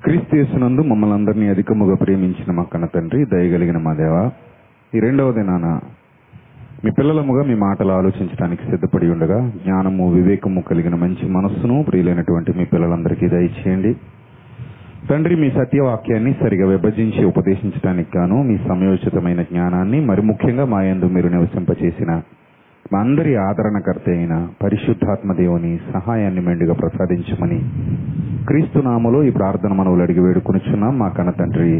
క్రీస్తు యేసునందు మమ్మల్ని అందరినీ అధికముగా ప్రేమించిన మా కన్న తండ్రి దయగలిగిన మా దేవ ఈ రెండవది నాన్న మీ పిల్లలముగా మీ మాటలు ఆలోచించడానికి సిద్ధపడి ఉండగా జ్ఞానము వివేకము కలిగిన మంచి మనస్సును ప్రియులైనటువంటి మీ పిల్లలందరికీ దయచేయండి. తండ్రి మీ సత్యవాక్యాన్ని సరిగా విభజించి ఉపదేశించడానికి గాను మీ సమయోచితమైన జ్ఞానాన్ని మరి ముఖ్యంగా మా యందు మీరు నివసింపచేసిన మా అందరి ఆదరణకర్త అయిన పరిశుద్ధాత్మ దేవుని సహాయాన్ని మెండుగా ప్రసాదించమని క్రీస్తు నామలో ఈ ప్రార్థన మనవులు అడిగి వేడుకొనిచున్నాం. మా కన్న తండ్రి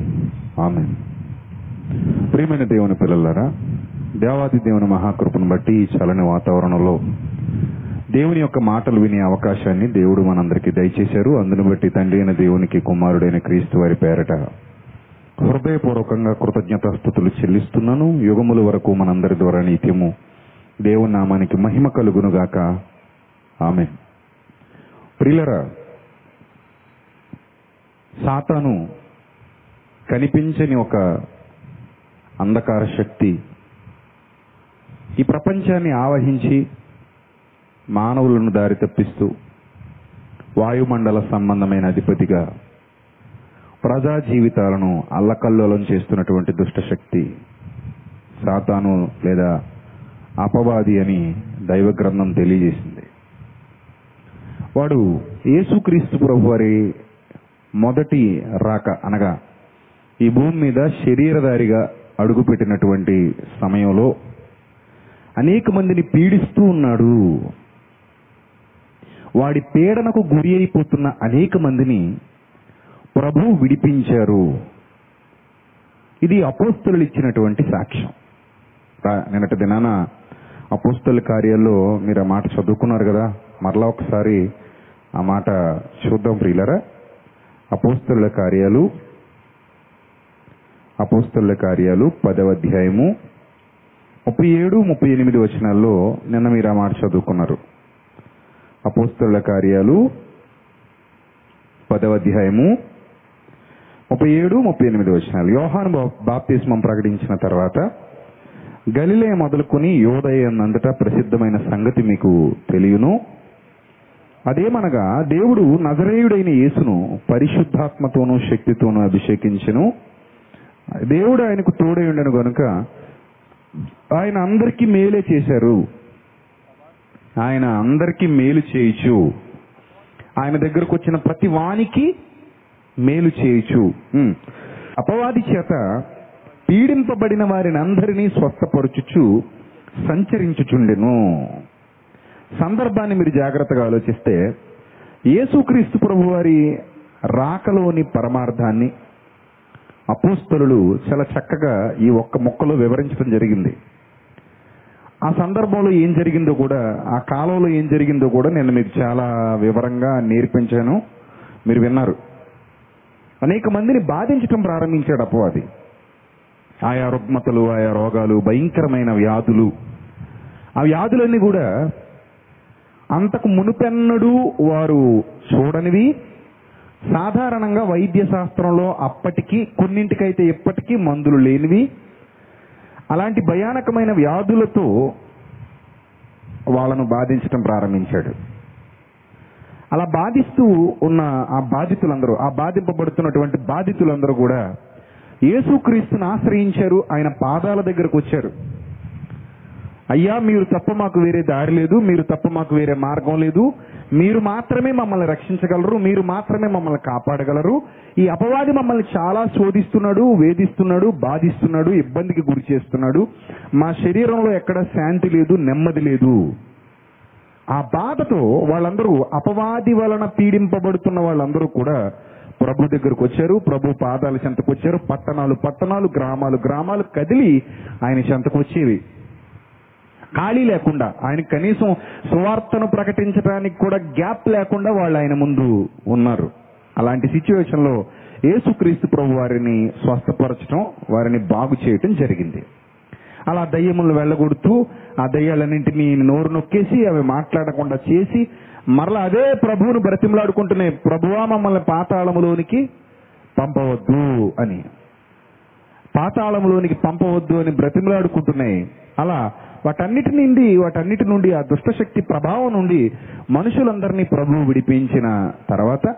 ఆమె ప్రియమైన దేవుని పిల్లలారా దేవాది దేవుని మహాకృపను బట్టి ఈ చలని వాతావరణంలో దేవుని యొక్క మాటలు వినే అవకాశాన్ని దేవుడు మనందరికీ దయచేశారు. అందును బట్టి తండ్రి అయిన దేవునికి కుమారుడైన క్రీస్తు వారి పేరట హృదయపూర్వకంగా కృతజ్ఞతాస్థుతులు చెల్లిస్తున్నాను. యుగముల వరకు మనందరి ద్వారా నిత్యము దేవుని నామానికి మహిమ కలుగునుగాక. ఆమె ప్రిలర సాతాను కనిపించని ఒక అంధకార శక్తి ఈ ప్రపంచాన్ని ఆవహించి మానవులను దారి తప్పిస్తూ వాయుమండల సంబంధమైన అధిపతిగా ప్రజా జీవితాలను అల్లకల్లోలం చేస్తున్నటువంటి దుష్టశక్తి సాతాను లేదా అపవాది అని దైవ గ్రంథం తెలియజేసింది. వాడు యేసుక్రీస్తు ప్రభు వారి మొదటి రాక అనగా ఈ భూమి మీద శరీరధారిగా అడుగుపెట్టినటువంటి సమయంలో అనేక మందిని పీడిస్తూ ఉన్నాడు. వాడి పీడనకు గురి అయిపోతున్న అనేక మందిని ప్రభు విడిపించారు. ఇది అపోస్తులు ఇచ్చినటువంటి సాక్ష్యం. నిన్నటి దినాన అపోస్తుల కార్యాల్లో మీరు ఆ మాట చదువుకున్నారు కదా మరలా ఒకసారి ఆ మాట చూద్దాం ప్రియులరా. అపోస్తుల కార్యాలు అపోస్తుల కార్యాలు పదవ అధ్యాయము ముప్పై ఏడు ముప్పై ఎనిమిది వచనాల్లో నిన్న మీరు ఆ మాట చదువుకున్నారు. అపోస్తుల కార్యాలు పదవ అధ్యాయము ముప్పై ఏడు ముప్పై ఎనిమిది వచనాలు. యోహాను బా- బాప్తిస్మం ప్రకటించిన తర్వాత గలిలే మొదలుకొని యోదయ ప్రసిద్ధమైన సంగతి మీకు తెలియను. అదేమనగా దేవుడు నజరేయుడైన యేసును పరిశుద్ధాత్మతోనూ శక్తితోనూ అభిషేకించెను. దేవుడు ఆయనకు తోడై ఉండను గనుక ఆయన అందరికీ మేలే చేశారు. ఆయన అందరికీ మేలు చేయుచు. ఆయన దగ్గరకు వచ్చిన ప్రతి వానికి మేలు చేయుచు. అపవాది చేత పీడింపబడిన వారిని అందరినీ స్వస్థపరుచుచు సంచరించుచుండెను. సందర్భాన్ని మీరు జాగ్రత్తగా ఆలోచిస్తే యేసుక్రీస్తు ప్రభు వారి రాకలోని పరమార్థాన్ని అపోస్తలులు చాలా చక్కగా ఈ ఒక్క మొక్కలో వివరించడం జరిగింది. ఆ సందర్భంలో ఏం జరిగిందో కూడా ఆ కాలంలో ఏం జరిగిందో కూడా నేను మీకు చాలా వివరంగా నేర్పించాను. మీరు విన్నారు. అనేక మందిని బాధించటం ప్రారంభించాడు అపవాది. ఆయా రుగ్మతలు ఆయా రోగాలు భయంకరమైన వ్యాధులు. ఆ వ్యాధులన్నీ కూడా అంతకు మునుపెన్నడూ వారు చూడనివి. సాధారణంగా వైద్య శాస్త్రంలో అప్పటికీ కొన్నింటికైతే ఇప్పటికీ మందులు లేనివి. అలాంటి భయానకమైన వ్యాధులతో వాళ్ళను బాధించటం ప్రారంభించాడు. అలా బాధిస్తూ ఉన్న ఆ బాధితులందరూ ఆ బాధింపబడుతున్నటువంటి బాధితులందరూ కూడా యేసుక్రీస్తుని ఆశ్రయించారు. ఆయన పాదాల దగ్గరకు వచ్చారు. అయ్యా మీరు తప్ప మాకు వేరే దారి లేదు. మీరు తప్ప మాకు వేరే మార్గం లేదు. మీరు మాత్రమే మమ్మల్ని రక్షించగలరు. మీరు మాత్రమే మమ్మల్ని కాపాడగలరు. ఈ అపవాది మమ్మల్ని చాలా శోధిస్తున్నాడు వేధిస్తున్నాడు బాధిస్తున్నాడు ఇబ్బందికి గురి చేస్తున్నాడు. మా శరీరంలో ఎక్కడ శాంతి లేదు నెమ్మది లేదు. ఆ బాధతో వాళ్ళందరూ అపవాది వలన పీడింపబడుతున్న వాళ్ళందరూ కూడా ప్రభు దగ్గరకు వచ్చారు ప్రభు పాదాల చెంతకు వచ్చారు పట్టణాలు పట్టణాలు గ్రామాలు గ్రామాలు కదిలి ఆయన చెంతకు వచ్చేవి. ఖాళీ లేకుండా ఆయన కనీసం సువార్తను ప్రకటించడానికి కూడా గ్యాప్ లేకుండా వాళ్ళు ఆయన ముందు ఉన్నారు. అలాంటి సిచ్యువేషన్లో యేసుక్రీస్తు ప్రభు వారిని స్వస్థపరచడం వారిని బాగు చేయటం జరిగింది. అలా దయ్యములు వెళ్ళగొడుతూ ఆ దయ్యాలన్నింటినీ నోరు నొక్కేసి అవి మాట్లాడకుండా చేసి మరలా అదే ప్రభువును బ్రతిమలాడుకుంటున్నాయి ప్రభువా మమ్మల్ని పాతాళములోనికి పంపవద్దు అని. పాతాళంలోనికి పంపవద్దు అని బ్రతిమలాడుకుంటున్నాయి అలా వాటన్నిటి నుండి వాటన్నిటి నుండి ఆ దుష్టశక్తి ప్రభావం నుండి మనుషులందరినీ ప్రభువు విడిపించిన తర్వాత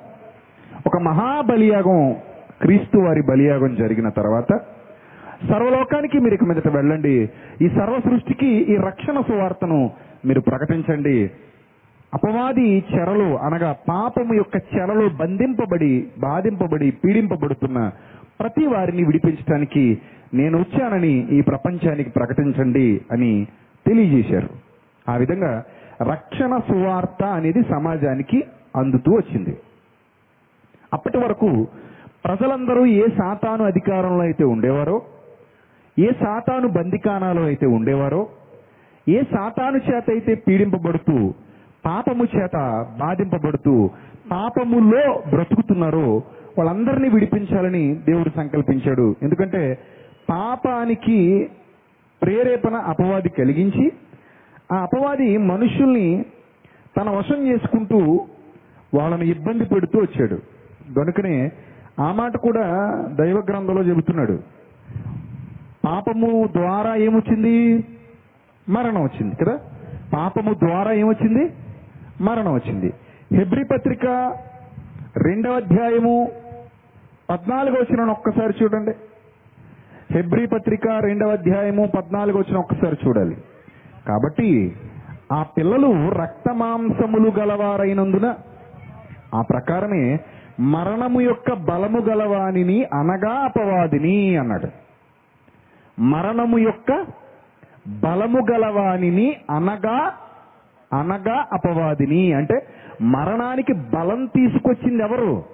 ఒక మహాబలియాగం క్రీస్తు వారి బలియాగం జరిగిన తర్వాత సర్వలోకానికి మీరు ఇక మీదట వెళ్ళండి. ఈ సర్వ సృష్టికి ఈ రక్షణ సువార్తను మీరు ప్రకటించండి. అపవాది చెరలు అనగా పాపము యొక్క చెరలు బంధింపబడి బాధింపబడి పీడింపబడుతున్న ప్రతి వారిని విడిపించడానికి నేను వచ్చానని ఈ ప్రపంచానికి ప్రకటించండి అని తెలియజేశారు. ఆ విధంగా రక్షణ సువార్త అనేది సమాజానికి అందుతూ వచ్చింది. అప్పటి వరకు ప్రజలందరూ ఏ సాతాను అధికారంలో అయితే ఉండేవారో ఏ సాతాను బందికానాలో అయితే ఉండేవారో ఏ సాతాను చేత అయితే పీడింపబడుతూ పాపము చేత బాధింపబడుతూ పాపములో బ్రతుకుతున్నారో. వాళ్ళందరినీ విడిపించాలని దేవుడు సంకల్పించాడు. ఎందుకంటే పాపానికి ప్రేరేపణ అపవాది కలిగించి ఆ అపవాది మనుషుల్ని తన వశం చేసుకుంటూ వాళ్ళని ఇబ్బంది పెడుతూ వచ్చాడు. కనుకనే ఆ మాట కూడా దైవ గ్రంథంలో చెబుతున్నాడు. పాపము ద్వారా ఏమొచ్చింది? మరణం వచ్చింది కదా. పాపము ద్వారా ఏమొచ్చింది? మరణం వచ్చింది. హెబ్రి పత్రిక రెండవ అధ్యాయము పద్నాలుగు వచ్చిన ఒక్కసారి చూడండి. హెబ్రి పత్రిక రెండవ అధ్యాయము పద్నాలుగు వచ్చిన ఒక్కసారి చూడాలి. కాబట్టి ఆ పిల్లలు రక్తమాంసములు గలవారైనందున ఆ ప్రకారమే మరణము యొక్క బలము గలవానిని అనగా అపవాదిని అన్నాడు. మరణము యొక్క బలము గలవానిని అనగా అనగా అపవాదిని అంటే మరణానికి బలం తీసుకొచ్చింది ఎవరు?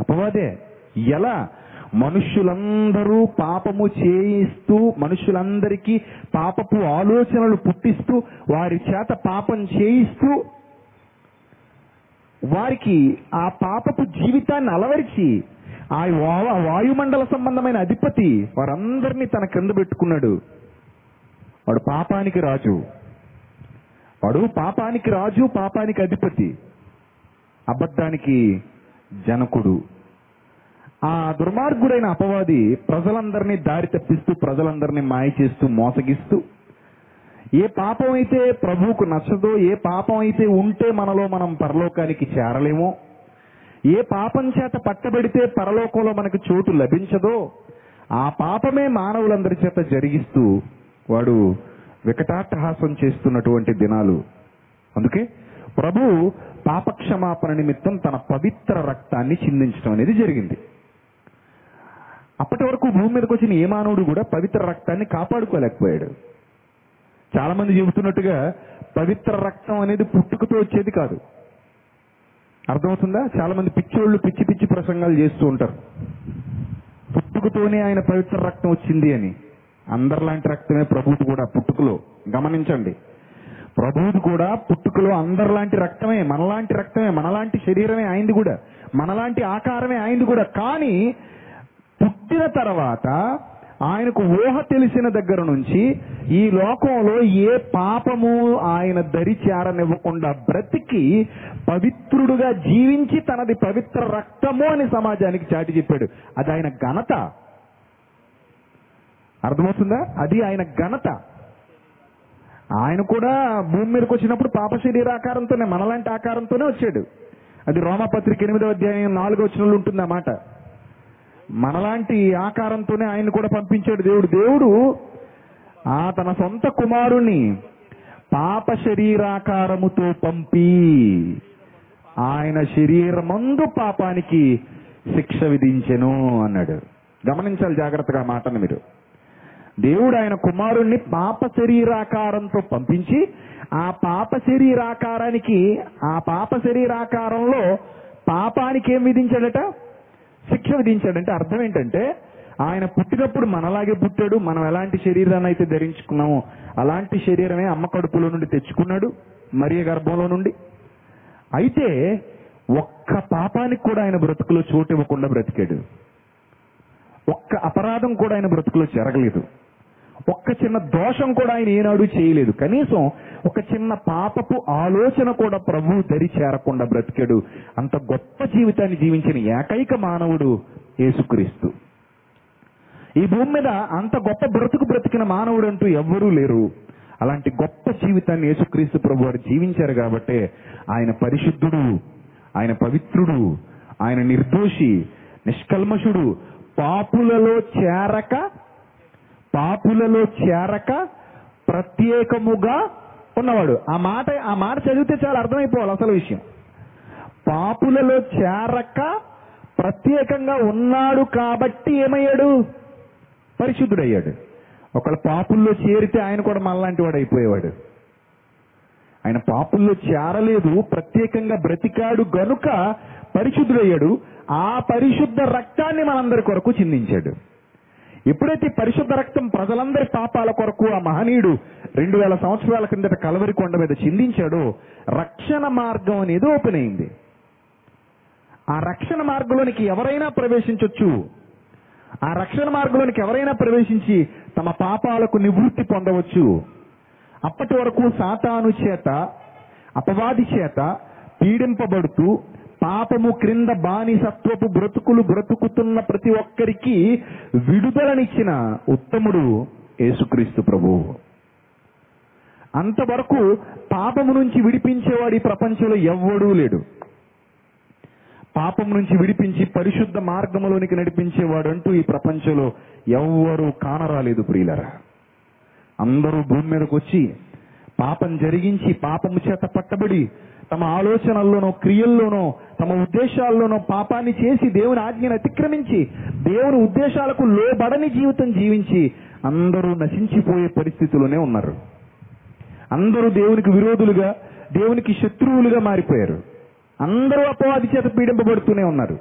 అపవాదే. ఎలా? మనుష్యులందరూ పాపము చేయిస్తూ మనుషులందరికీ పాపపు ఆలోచనలు పుట్టిస్తూ వారి చేత పాపం చేయిస్తూ వారికి ఆ పాపపు జీవితాన్ని అలవరిచి ఆ వా- వాయుమండల సంబంధమైన అధిపతి వారందరినీ తన కింద పెట్టుకున్నాడు. వాడు పాపానికి రాజు. వాడు పాపానికి రాజు పాపానికి అధిపతి అబద్ధానికి జనకుడు. ఆ దుర్మార్గుడైన అపవాది ప్రజలందరినీ దారి తప్పిస్తూ ప్రజలందరినీ మాయ చేస్తూ మోసగిస్తూ ఏ పాపం అయితే ప్రభువుకు నచ్చదో ఏ పాపం అయితే ఉంటే మనలో మనం పరలోకానికి చేరలేమో ఏ పాపం చేత పట్టబడితే పరలోకంలో మనకు చోటు లభించదో ఆ పాపమే మానవులందరి చేత జరిగిస్తూ వాడు వికటాట్టహాసం చేస్తున్నటువంటి దినాలు. అందుకే ప్రభు పాపక్షమాపణ నిమిత్తం తన పవిత్ర రక్తాన్ని చిందించడం అనేది జరిగింది. అప్పటి వరకు భూమి మీదకి వచ్చిన ఏ మానవుడు కూడా పవిత్ర రక్తాన్ని కాపాడుకోలేకపోయాడు. చాలా మంది చెబుతున్నట్టుగా పవిత్ర రక్తం అనేది పుట్టుకతో వచ్చేది కాదు. అర్థమవుతుందా? చాలా మంది పిచ్చోళ్ళు పిచ్చి పిచ్చి ప్రసంగాలు చేస్తూ ఉంటారు. పుట్టుకతోనే ఆయన పవిత్ర రక్తం వచ్చింది అని. అందరిలాంటి రక్తమే ప్రభువుది కూడా పుట్టుకలో. గమనించండి. ప్రభువుది కూడా పుట్టుకలో అందరిలాంటి రక్తమే మనలాంటి రక్తమే మనలాంటి శరీరమే అయింది కూడా మనలాంటి ఆకారమే అయింది కూడా. కానీ పుట్టిన తర్వాత ఆయనకు ఊహ తెలిసిన దగ్గర నుంచి ఈ లోకంలో ఏ పాపము ఆయన దరి చేరనివ్వకుండా బ్రతికి పవిత్రుడుగా జీవించి తనది పవిత్ర రక్తము అని సమాజానికి చాటి చెప్పాడు. అది ఆయన ఘనత. అర్థమవుతుందా? అది ఆయన ఘనత. ఆయన కూడా భూమి మీదకి వచ్చినప్పుడు పాప శరీర ఆకారంతోనే మనలాంటి ఆకారంతోనే వచ్చాడు. అది రోమపత్రిక ఎనిమిదో అధ్యాయం నాలుగో వచనంలో ఉంటుంది మనలాంటి ఆకారంతోనే ఆయన కూడా పంపించాడు దేవుడు. దేవుడు ఆ తన సొంత కుమారుణ్ణి పాప శరీరాకారముతో పంపి ఆయన శరీరమందు పాపానికి శిక్ష విధించెను అన్నాడు. గమనించాలి జాగ్రత్తగా మాటను మీరు. దేవుడు ఆయన కుమారుణ్ణి పాప శరీరాకారంతో పంపించి ఆ పాప శరీరాకారానికి ఆ పాప శరీరాకారంలో పాపానికి ఏం విధించాడట? శిక్ష విధించాడంటే. అర్థం ఏంటంటే ఆయన పుట్టినప్పుడు మనలాగే పుట్టాడు. మనం ఎలాంటి శరీరాన్ని అయితే ధరించుకున్నామో అలాంటి శరీరమే అమ్మ కడుపులో నుండి తెచ్చుకున్నాడు మరియ గర్భంలో నుండి. అయితే ఒక్క పాపానికి కూడా ఆయన బ్రతుకులో చోటు ఇవ్వకుండా బ్రతికాడు. ఒక్క అపరాధం కూడా ఆయన బ్రతుకులో జరగలేదు. ఒక్క చిన్న దోషం కూడా ఆయన ఏనాడు చేయలేదు. కనీసం ఒక చిన్న పాపపు ఆలోచన కూడా ప్రభు దరి చేరకుండా బ్రతికాడు. అంత గొప్ప జీవితాన్ని జీవించిన ఏకైక మానవుడు యేసుక్రీస్తు. ఈ భూమి మీద అంత గొప్ప బ్రతుకు బ్రతికిన మానవుడు అంటూ ఎవ్వరూ లేరు. అలాంటి గొప్ప జీవితాన్ని యేసుక్రీస్తు ప్రభు వారు జీవించారు కాబట్టే ఆయన పరిశుద్ధుడు ఆయన పవిత్రుడు ఆయన నిర్దోషి నిష్కల్మషుడు పాపులలో చేరక పాపులలో చేరక ప్రత్యేకముగా ఉన్నవాడు. ఆ మాట ఆ మాట చదివితే చాలా అర్థమైపోవాలి అసలు విషయం. పాపులలో చేరక ప్రత్యేకంగా ఉన్నాడు కాబట్టి ఏమయ్యాడు? పరిశుద్ధుడయ్యాడు. ఒకళ్ళ పాపుల్లో చేరితే ఆయన కూడా మనలాంటి వాడు అయిపోయేవాడు. ఆయన పాపుల్లో చేరలేదు ప్రత్యేకంగా బ్రతికాడు గనుక పరిశుద్ధుడయ్యాడు. ఆ పరిశుద్ధ రక్తాన్ని మనందరి కొరకు చిందించాడు. ఎప్పుడైతే పరిశుద్ధ రక్తం ప్రజలందరి పాపాల కొరకు ఆ మహనీయుడు రెండు వేల సంవత్సరాల కిందట కలవరి కొండ మీద చిందించాడో. రక్షణ మార్గం అనేది ఓపెన్ అయింది. ఆ రక్షణ మార్గంలోనికి ఎవరైనా ప్రవేశించవచ్చు ఆ రక్షణ మార్గంలోనికి ఎవరైనా ప్రవేశించి తమ పాపాలకు నివృత్తి పొందవచ్చు. అప్పటి వరకు సాతాను చేత అపవాది చేత పీడింపబడుతూ పాపము క్రింద బానిసత్వపు బ్రతుకులు బ్రతుకుతున్న ప్రతి ఒక్కరికి విడుదలనిచ్చిన ఉత్తముడు యేసుక్రీస్తు ప్రభువు. అంతవరకు పాపము నుంచి విడిపించేవాడు ఈ ప్రపంచంలో ఎవ్వడూ లేడు. పాపం నుంచి విడిపించి పరిశుద్ధ మార్గంలోనికి నడిపించేవాడు అంటూ ఈ ప్రపంచంలో ఎవ్వరూ కానరాలేదు ప్రియులరా. అందరూ భూమి మీదకి వచ్చి పాపం జరిగించి పాపము చేత పట్టబడి తమ ఆలోచనల్లోనో క్రియల్లోనో తమ ఉద్దేశాల్లోనో పాపాన్ని చేసి దేవుని ఆజ్ఞను అతిక్రమించి దేవుని ఉద్దేశాలకు లోబడని జీవితం జీవించి అందరూ నశించిపోయే పరిస్థితిలోనే ఉన్నారు. అందరూ దేవునికి విరోధులుగా దేవునికి శత్రువులుగా మారిపోయారు. అందరూ అపవాది చేత పీడింపబడుతూనే ఉన్నారు.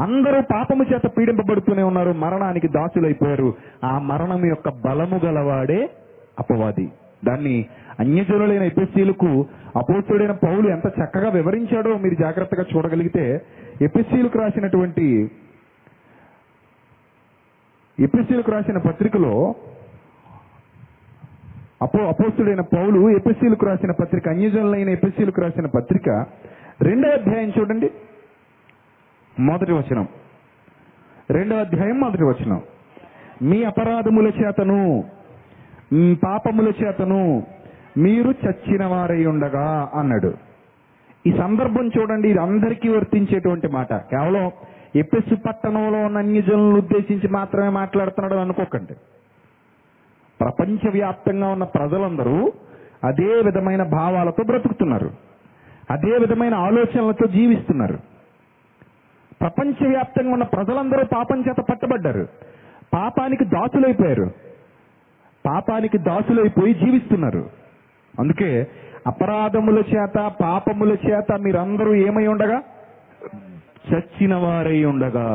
అందరూ పాపము చేత పీడింపబడుతూనే ఉన్నారు. మరణానికి దాసులైపోయారు. ఆ మరణం యొక్క బలము గలవాడే అపవాది. దాన్ని అన్యజనులైన ఎపిస్సీలకు అపోస్తుడైన పౌలు ఎంత చక్కగా వివరించాడో మీరు జాగ్రత్తగా చూడగలిగితే ఎపిస్సీలకు రాసినటువంటి ఎపిస్సీలకు రాసిన పత్రికలో అపో అపోస్తుడైన పౌలు ఎపిస్సీలకు రాసిన పత్రిక అన్యజనులైన ఎపిస్సీలకు రాసిన పత్రిక రెండో అధ్యాయం చూడండి. మొదటి వచనం. రెండో అధ్యాయం మొదటి వచనం. మీ అపరాధముల చేతను పాపముల చేతను మీరు చచ్చిన వారై ఉండగా అన్నాడు. ఈ సందర్భం చూడండి ఇది అందరికీ వర్తించేటువంటి మాట. కేవలం ఎపిస్సు పట్టణంలో ఉన్న అన్యజనులను ఉద్దేశించి మాత్రమే మాట్లాడుతున్నాడు అనుకోకండి. ప్రపంచవ్యాప్తంగా ఉన్న ప్రజలందరూ అదే విధమైన భావాలతో బ్రతుకుతున్నారు. అదే విధమైన ఆలోచనలతో జీవిస్తున్నారు. ప్రపంచవ్యాప్తంగా ఉన్న ప్రజలందరూ పాపం చేత పట్టబడ్డారు. పాపానికి దాసులైపోయారు. పాపానికి దాసులైపోయి జీవిస్తున్నారు. అందుకే అపరాధముల చేత పాపముల చేత మీరందరూ ఏమై ఉండగా? చచ్చిన వారై ఉండగా.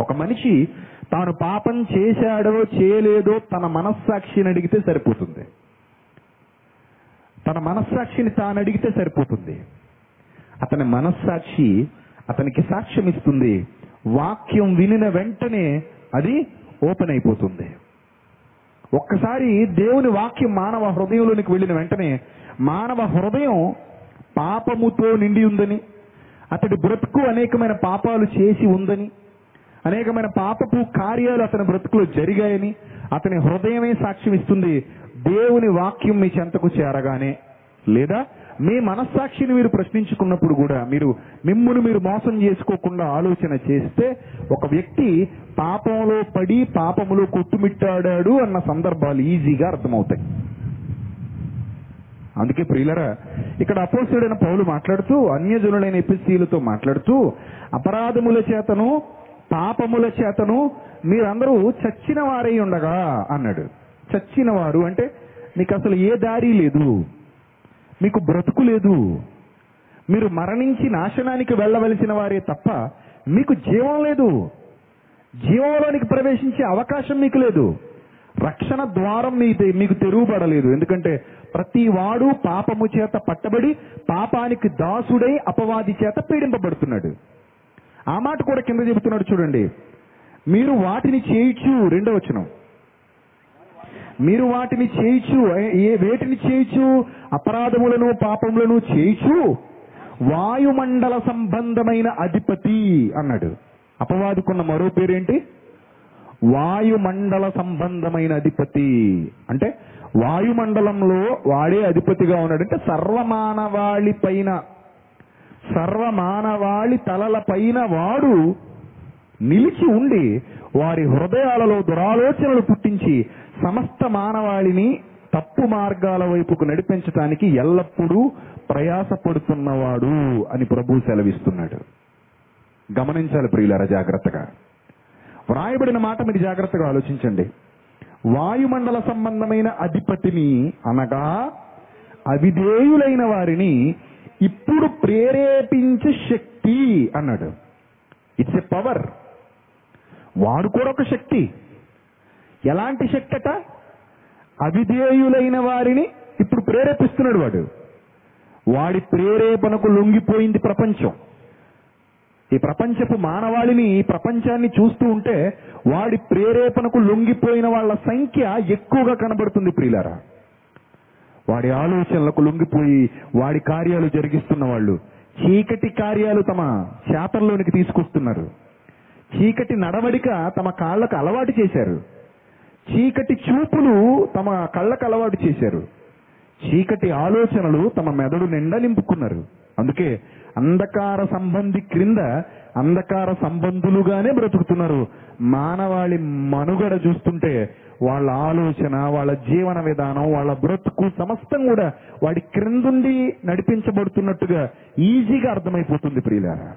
ఒక మనిషి తాను పాపం చేశాడో చేయలేదో తన మనస్సాక్షిని అడిగితే సరిపోతుంది. తన మనస్సాక్షిని తాను అడిగితే సరిపోతుంది. అతని మనస్సాక్షి అతనికి సాక్ష్యం ఇస్తుంది వాక్యం వినిన వెంటనే అది ఓపెన్ అయిపోతుంది. ఒక్కసారి దేవుని వాక్యం మానవ హృదయంలోనికి వెళ్ళిన వెంటనే మానవ హృదయం పాపముతో నిండి ఉందని అతడి బ్రతుకు అనేకమైన పాపాలు చేసి ఉందని అనేకమైన పాపపు కార్యాలు అతని బ్రతుకులో జరిగాయని అతని హృదయమే సాక్ష్యం ఇస్తుంది దేవుని వాక్యం మీ చెంతకు చేరగానే. లేదా మీ మనస్సాక్షిని మీరు ప్రశ్నించుకున్నప్పుడు కూడా మీరు మిమ్మును మీరు మోసం చేసుకోకుండా ఆలోచన చేస్తే ఒక వ్యక్తి పాపంలో పడి పాపములో కొట్టుమిట్టాడాడు అన్న సందర్భాలు ఈజీగా అర్థమవుతాయి. అందుకే ప్రియులరా ఇక్కడ అపోసుడైన పౌలు మాట్లాడుతూ అన్యజనులైన ఎపిసీలతో మాట్లాడుతూ అపరాధముల చేతను పాపముల చేతను మీరందరూ చచ్చిన వారై ఉండగా అన్నాడు. చచ్చిన వారు అంటే నీకు అసలు ఏ దారి లేదు. మీకు బ్రతుకు లేదు. మీరు మరణించి నాశనానికి వెళ్ళవలసిన వారే తప్ప మీకు జీవం లేదు. జీవంలోనికి ప్రవేశించే అవకాశం మీకు లేదు. రక్షణ ద్వారం మీ మీకు తెరువుబడలేదు ఎందుకంటే ప్రతి వాడు పాపము చేత పట్టబడి పాపానికి దాసుడై అపవాది చేత పీడింపబడుతున్నాడు. ఆ మాట కూడా కింద చెబుతున్నాడు చూడండి. మీరు వాటిని చేయొచ్చు రెండో వచనం. మీరు వాటిని చేయొచ్చు ఏ- వేటిని చేయొచ్చు అపరాధములను పాపములను చేయిచు. వాయుమండల సంబంధమైన అధిపతి అన్నాడు. అపవాదికున్న మరో పేరేంటి? వాయుమండల సంబంధమైన అధిపతి. అంటే వాయుమండలంలో వాడే అధిపతిగా ఉన్నాడు. అంటే సర్వమానవాళి పైన సర్వమానవాళి తలల పైన వాడు నిలిచి ఉండి వారి హృదయాలలో దురాలోచనలు పుట్టించి సమస్త మానవాళిని తప్పు మార్గాల వైపుకు నడిపించటానికి ఎల్లప్పుడూ ప్రయాసపడుతున్నవాడు అని ప్రభు సెలవిస్తున్నాడు. గమనించాలి ప్రియులారా జాగ్రత్తగా. వ్రాయబడిన మాట మీరు జాగ్రత్తగా ఆలోచించండి. వాయుమండల సంబంధమైన అధిపతిని అనగా అవిధేయులైన వారిని ఇప్పుడు ప్రేరేపించే శక్తి అన్నాడు. ఇట్స్ ఎ పవర్ వాడు కూడా ఒక శక్తి. ఎలాంటి శక్తి అట? అవిధేయులైన వారిని ఇప్పుడు ప్రేరేపిస్తున్నాడు వాడు. వాడి ప్రేరేపణకు లొంగిపోయింది ప్రపంచం. ఈ ప్రపంచపు మానవాళిని ఈ ప్రపంచాన్ని చూస్తూ ఉంటే వాడి ప్రేరేపణకు లొంగిపోయిన వాళ్ళ సంఖ్య ఎక్కువగా కనబడుతుంది ప్రియులారా. వాడి ఆలోచనలకు లొంగిపోయి వాడి కార్యాలు జరిగిస్తున్న వాళ్ళు చీకటి కార్యాలు తమ చేతల్లోనికి తీసుకొస్తున్నారు. చీకటి నడవడిక తమ కాళ్ళకు అలవాటు చేశారు. చీకటి చూపులు తమ కళ్ళకు అలవాటు చేశారు. చీకటి ఆలోచనలు తమ మెదడు నిండా నింపుకున్నారు. అందుకే అంధకార సంబంధి క్రింద అంధకార సంబంధులుగానే బ్రతుకుతున్నారు. మానవాళి మనుగడ చూస్తుంటే వాళ్ళ ఆలోచన వాళ్ళ జీవన విధానం వాళ్ళ బ్రతుకు సమస్తం కూడా వాడి క్రిందుండి నడిపించబడుతున్నట్టుగా ఈజీగా అర్థమైపోతుంది ప్రియులారా.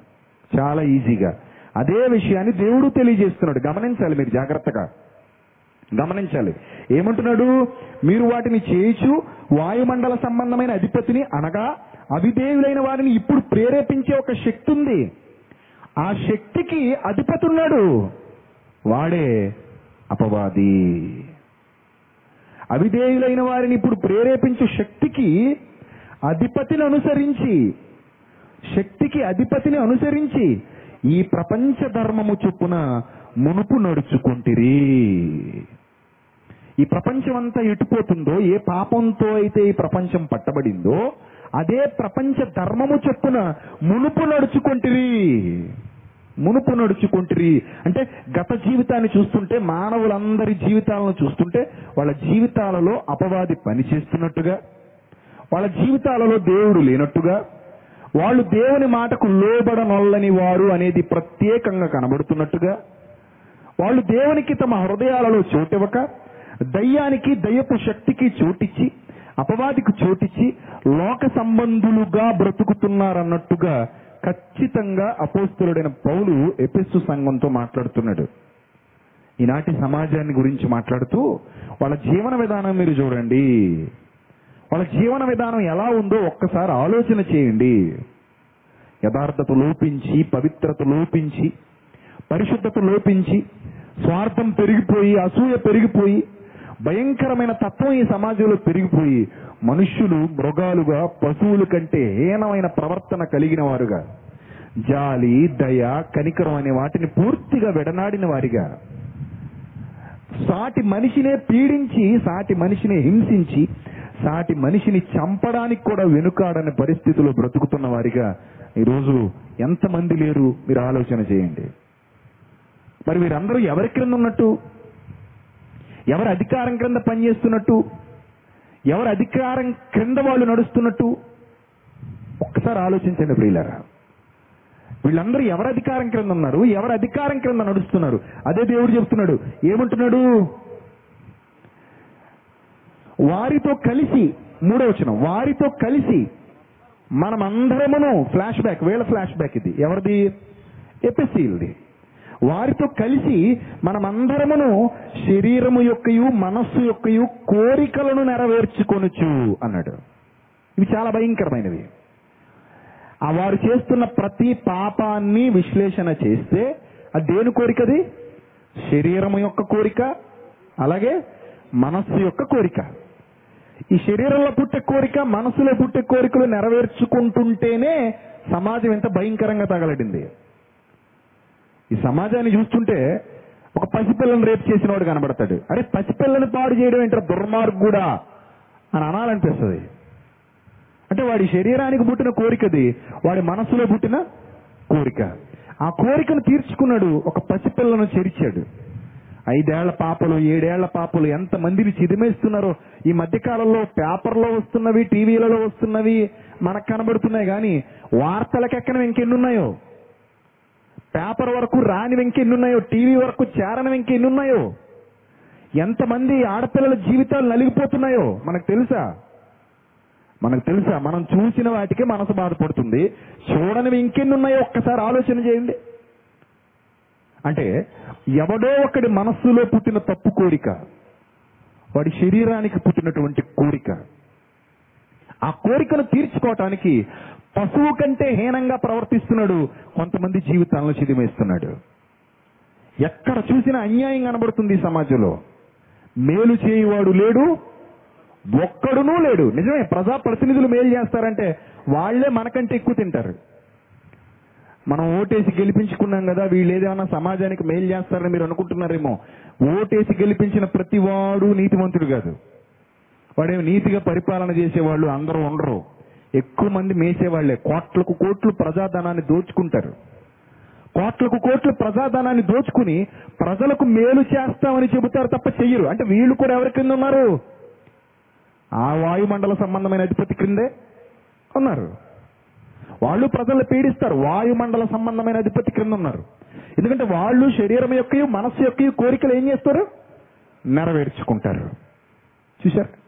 చాలా ఈజీగా. అదే విషయాన్ని దేవుడు తెలియజేస్తున్నాడు. గమనించాలి మీరు జాగ్రత్తగా. గమనించాలి. ఏమంటున్నాడు? మీరు వాటిని చేయించు వాయుమండల సంబంధమైన అధిపతిని అనగా అవిధేయులైన వారిని ఇప్పుడు ప్రేరేపించే ఒక శక్తి ఉంది ఆ శక్తికి అధిపతి ఉన్నాడు వాడే అపవాది. అవిధేయులైన వారిని ఇప్పుడు ప్రేరేపించే శక్తికి అధిపతిని అనుసరించి శక్తికి అధిపతిని అనుసరించి ఈ ప్రపంచ ధర్మము చొప్పున మునుపు నడుచుకుంటిరి. ఈ ప్రపంచం అంతా ఎటుపోతుందో ఏ పాపంతో అయితే ఈ ప్రపంచం పట్టబడిందో అదే ప్రపంచ ధర్మము చెప్పున మునుపు నడుచుకుంటిరి. మునుపు నడుచుకుంటిరి. అంటే గత జీవితాన్ని చూస్తుంటే మానవులందరి జీవితాలను చూస్తుంటే వాళ్ళ జీవితాలలో అపవాది పనిచేస్తున్నట్టుగా వాళ్ళ జీవితాలలో దేవుడు లేనట్టుగా వాళ్ళు దేవుని మాటకు లోబడనొల్లని వారు అనేది ప్రత్యేకంగా కనబడుతున్నట్టుగా వాళ్ళు దేవునికి తమ హృదయాలలో చోటివ్వక దయ్యానికి దయ్యపు శక్తికి చోటిచ్చి అపవాదికి చోటిచ్చి లోక సంబంధులుగా బ్రతుకుతున్నారన్నట్టుగా ఖచ్చితంగా అపోస్తులుడైన పౌలు ఎపిస్సు సంఘంతో మాట్లాడుతున్నాడు. ఈనాటి సమాజాన్ని గురించి మాట్లాడుతూ వాళ్ళ జీవన విధానం మీరు చూడండి. వాళ్ళ జీవన విధానం ఎలా ఉందో ఒక్కసారి ఆలోచన చేయండి. యథార్థత లోపించి పవిత్రత లోపించి పరిశుద్ధత లోపించి స్వార్థం పెరిగిపోయి అసూయ పెరిగిపోయి భయంకరమైన తత్వం ఈ సమాజంలో పెరిగిపోయి మనుష్యులు మృగాలుగా పశువుల కంటే హీనమైన ప్రవర్తన కలిగిన వారుగా జాలి దయ కనికరం అనే వాటిని పూర్తిగా విడనాడిన వారిగా సాటి మనిషినే పీడించి సాటి మనిషిని హింసించి సాటి మనిషిని చంపడానికి కూడా వెనుకాడని పరిస్థితిలో బ్రతుకుతున్న వారిగా ఈరోజు ఎంతమంది లేరు? మీరు ఆలోచన చేయండి. మరి వీరందరూ ఎవరి క్రింద ఉన్నట్టు? ఎవరి అధికారం క్రింద పనిచేస్తున్నట్టు? ఎవరి అధికారం క్రింద వాళ్ళు నడుస్తున్నట్టు? ఒక్కసారి ఆలోచించండి ప్రియులరా. వీళ్ళందరూ ఎవరి అధికారం క్రింద ఉన్నారు? ఎవరి అధికారం క్రింద నడుస్తున్నారు? అదే దేవుడు చెప్తున్నాడు. ఏమంటున్నాడు? వారితో కలిసి మూడో వచ్చిన వారితో కలిసి మనమందరమును ఫ్లాష్ బ్యాక్ వీళ్ళ ఫ్లాష్ బ్యాక్ ఇది. ఎవరిది? ఎపిసీల్ది వారితో కలిసి మనమందరమును శరీరము యొక్కయు మనస్సు యొక్కయు కోరికలను నెరవేర్చుకొనుచు అన్నాడు. ఇవి చాలా భయంకరమైనవి. ఆ వారు చేస్తున్న ప్రతి పాపాన్ని విశ్లేషణ చేస్తే అది దేని కోరికది శరీరము యొక్క కోరిక అలాగే మనస్సు యొక్క కోరిక. ఈ శరీరంలో పుట్టే కోరిక మనసులో పుట్టే కోరికలు నెరవేర్చుకుంటుంటేనే సమాజం ఎంత భయంకరంగా తగలడింది. ఈ సమాజాన్ని చూస్తుంటే ఒక పసిపిల్లని రేపు చేసిన వాడు కనబడతాడు. అరే పసిపిల్లని పాడు చేయడం ఏంటో దుర్మార్గుడా అని అనాలనిపిస్తుంది. అంటే వాడి శరీరానికి పుట్టిన కోరికది వాడి మనసులో పుట్టిన కోరిక. ఆ కోరికను తీర్చుకున్నాడు ఒక పసిపిల్లను చెరిచాడు. ఐదేళ్ళ పాపలు ఏడేళ్ళ పాపలు ఎంత మందిని చిదిమేస్తున్నారో ఈ మధ్యకాలంలో పేపర్లో వస్తున్నవి టీవీలలో వస్తున్నవి మనకు కనబడుతున్నాయి కానీ వార్తలకెక్కడం ఎక్కనవి ఇంకెన్నున్నాయో? పేపర్ వరకు రానివి ఉన్నాయో టీవీ వరకు చేరనివి ఉన్నాయో ఎంతమంది ఆడపిల్లల జీవితాలు నలిగిపోతున్నాయో? మనకు తెలుసా? మనకు తెలుసా? మనం చూసిన వాటికే మనసు బాధపడుతుంది. చూడనివి ఇంకెన్ని ఉన్నాయో ఒక్కసారి ఆలోచన చేయండి. అంటే ఎవడో ఒకడి మనస్సులో పుట్టిన తప్పు కోరిక వాడి శరీరానికి పుట్టినటువంటి కోరిక ఆ కోరికను తీర్చుకోవటానికి పశువు కంటే హీనంగా ప్రవర్తిస్తున్నాడు. కొంతమంది జీవితాలను చిదిమేస్తున్నాడు. ఎక్కడ చూసినా అన్యాయం కనబడుతుంది ఈ సమాజంలో. మేలు చేయువాడు లేడు ఒక్కడునూ లేడు. నిజమే ప్రజా ప్రతినిధులు మేలు చేస్తారంటే వాళ్ళే మనకంటే ఎక్కువ తింటారు. మనం ఓటేసి గెలిపించుకున్నాం కదా వీళ్ళు ఏదేమన్నా సమాజానికి మేలు చేస్తారని మీరు అనుకుంటున్నారేమో. ఓటేసి గెలిపించిన ప్రతి వాడు నీతివంతుడు కాదు. వాడేమి నీతిగా పరిపాలన చేసేవాళ్ళు అందరూ ఉండరు. ఎక్కువ మంది మేసేవాళ్ళే. కోట్లకు కోట్లు ప్రజాధనాన్ని దోచుకుంటారు. కోట్లకు కోట్లు ప్రజాధనాన్ని దోచుకుని ప్రజలకు మేలు చేస్తామని చెబుతారు తప్ప చెయ్యరు. అంటే వీళ్ళు కూడా ఎవరి క్రింద ఉన్నారు? ఆ వాయుమండల సంబంధమైన అధిపతి క్రిందే ఉన్నారు. వాళ్ళు ప్రజలు పీడిస్తారు. వాయుమండల సంబంధమైన అధిపతి క్రింద ఉన్నారు. ఎందుకంటే వాళ్ళు శరీరం యొక్క మనస్సు యొక్క కోరికలు ఏం చేస్తారు? నెరవేర్చుకుంటారు. చూశారు?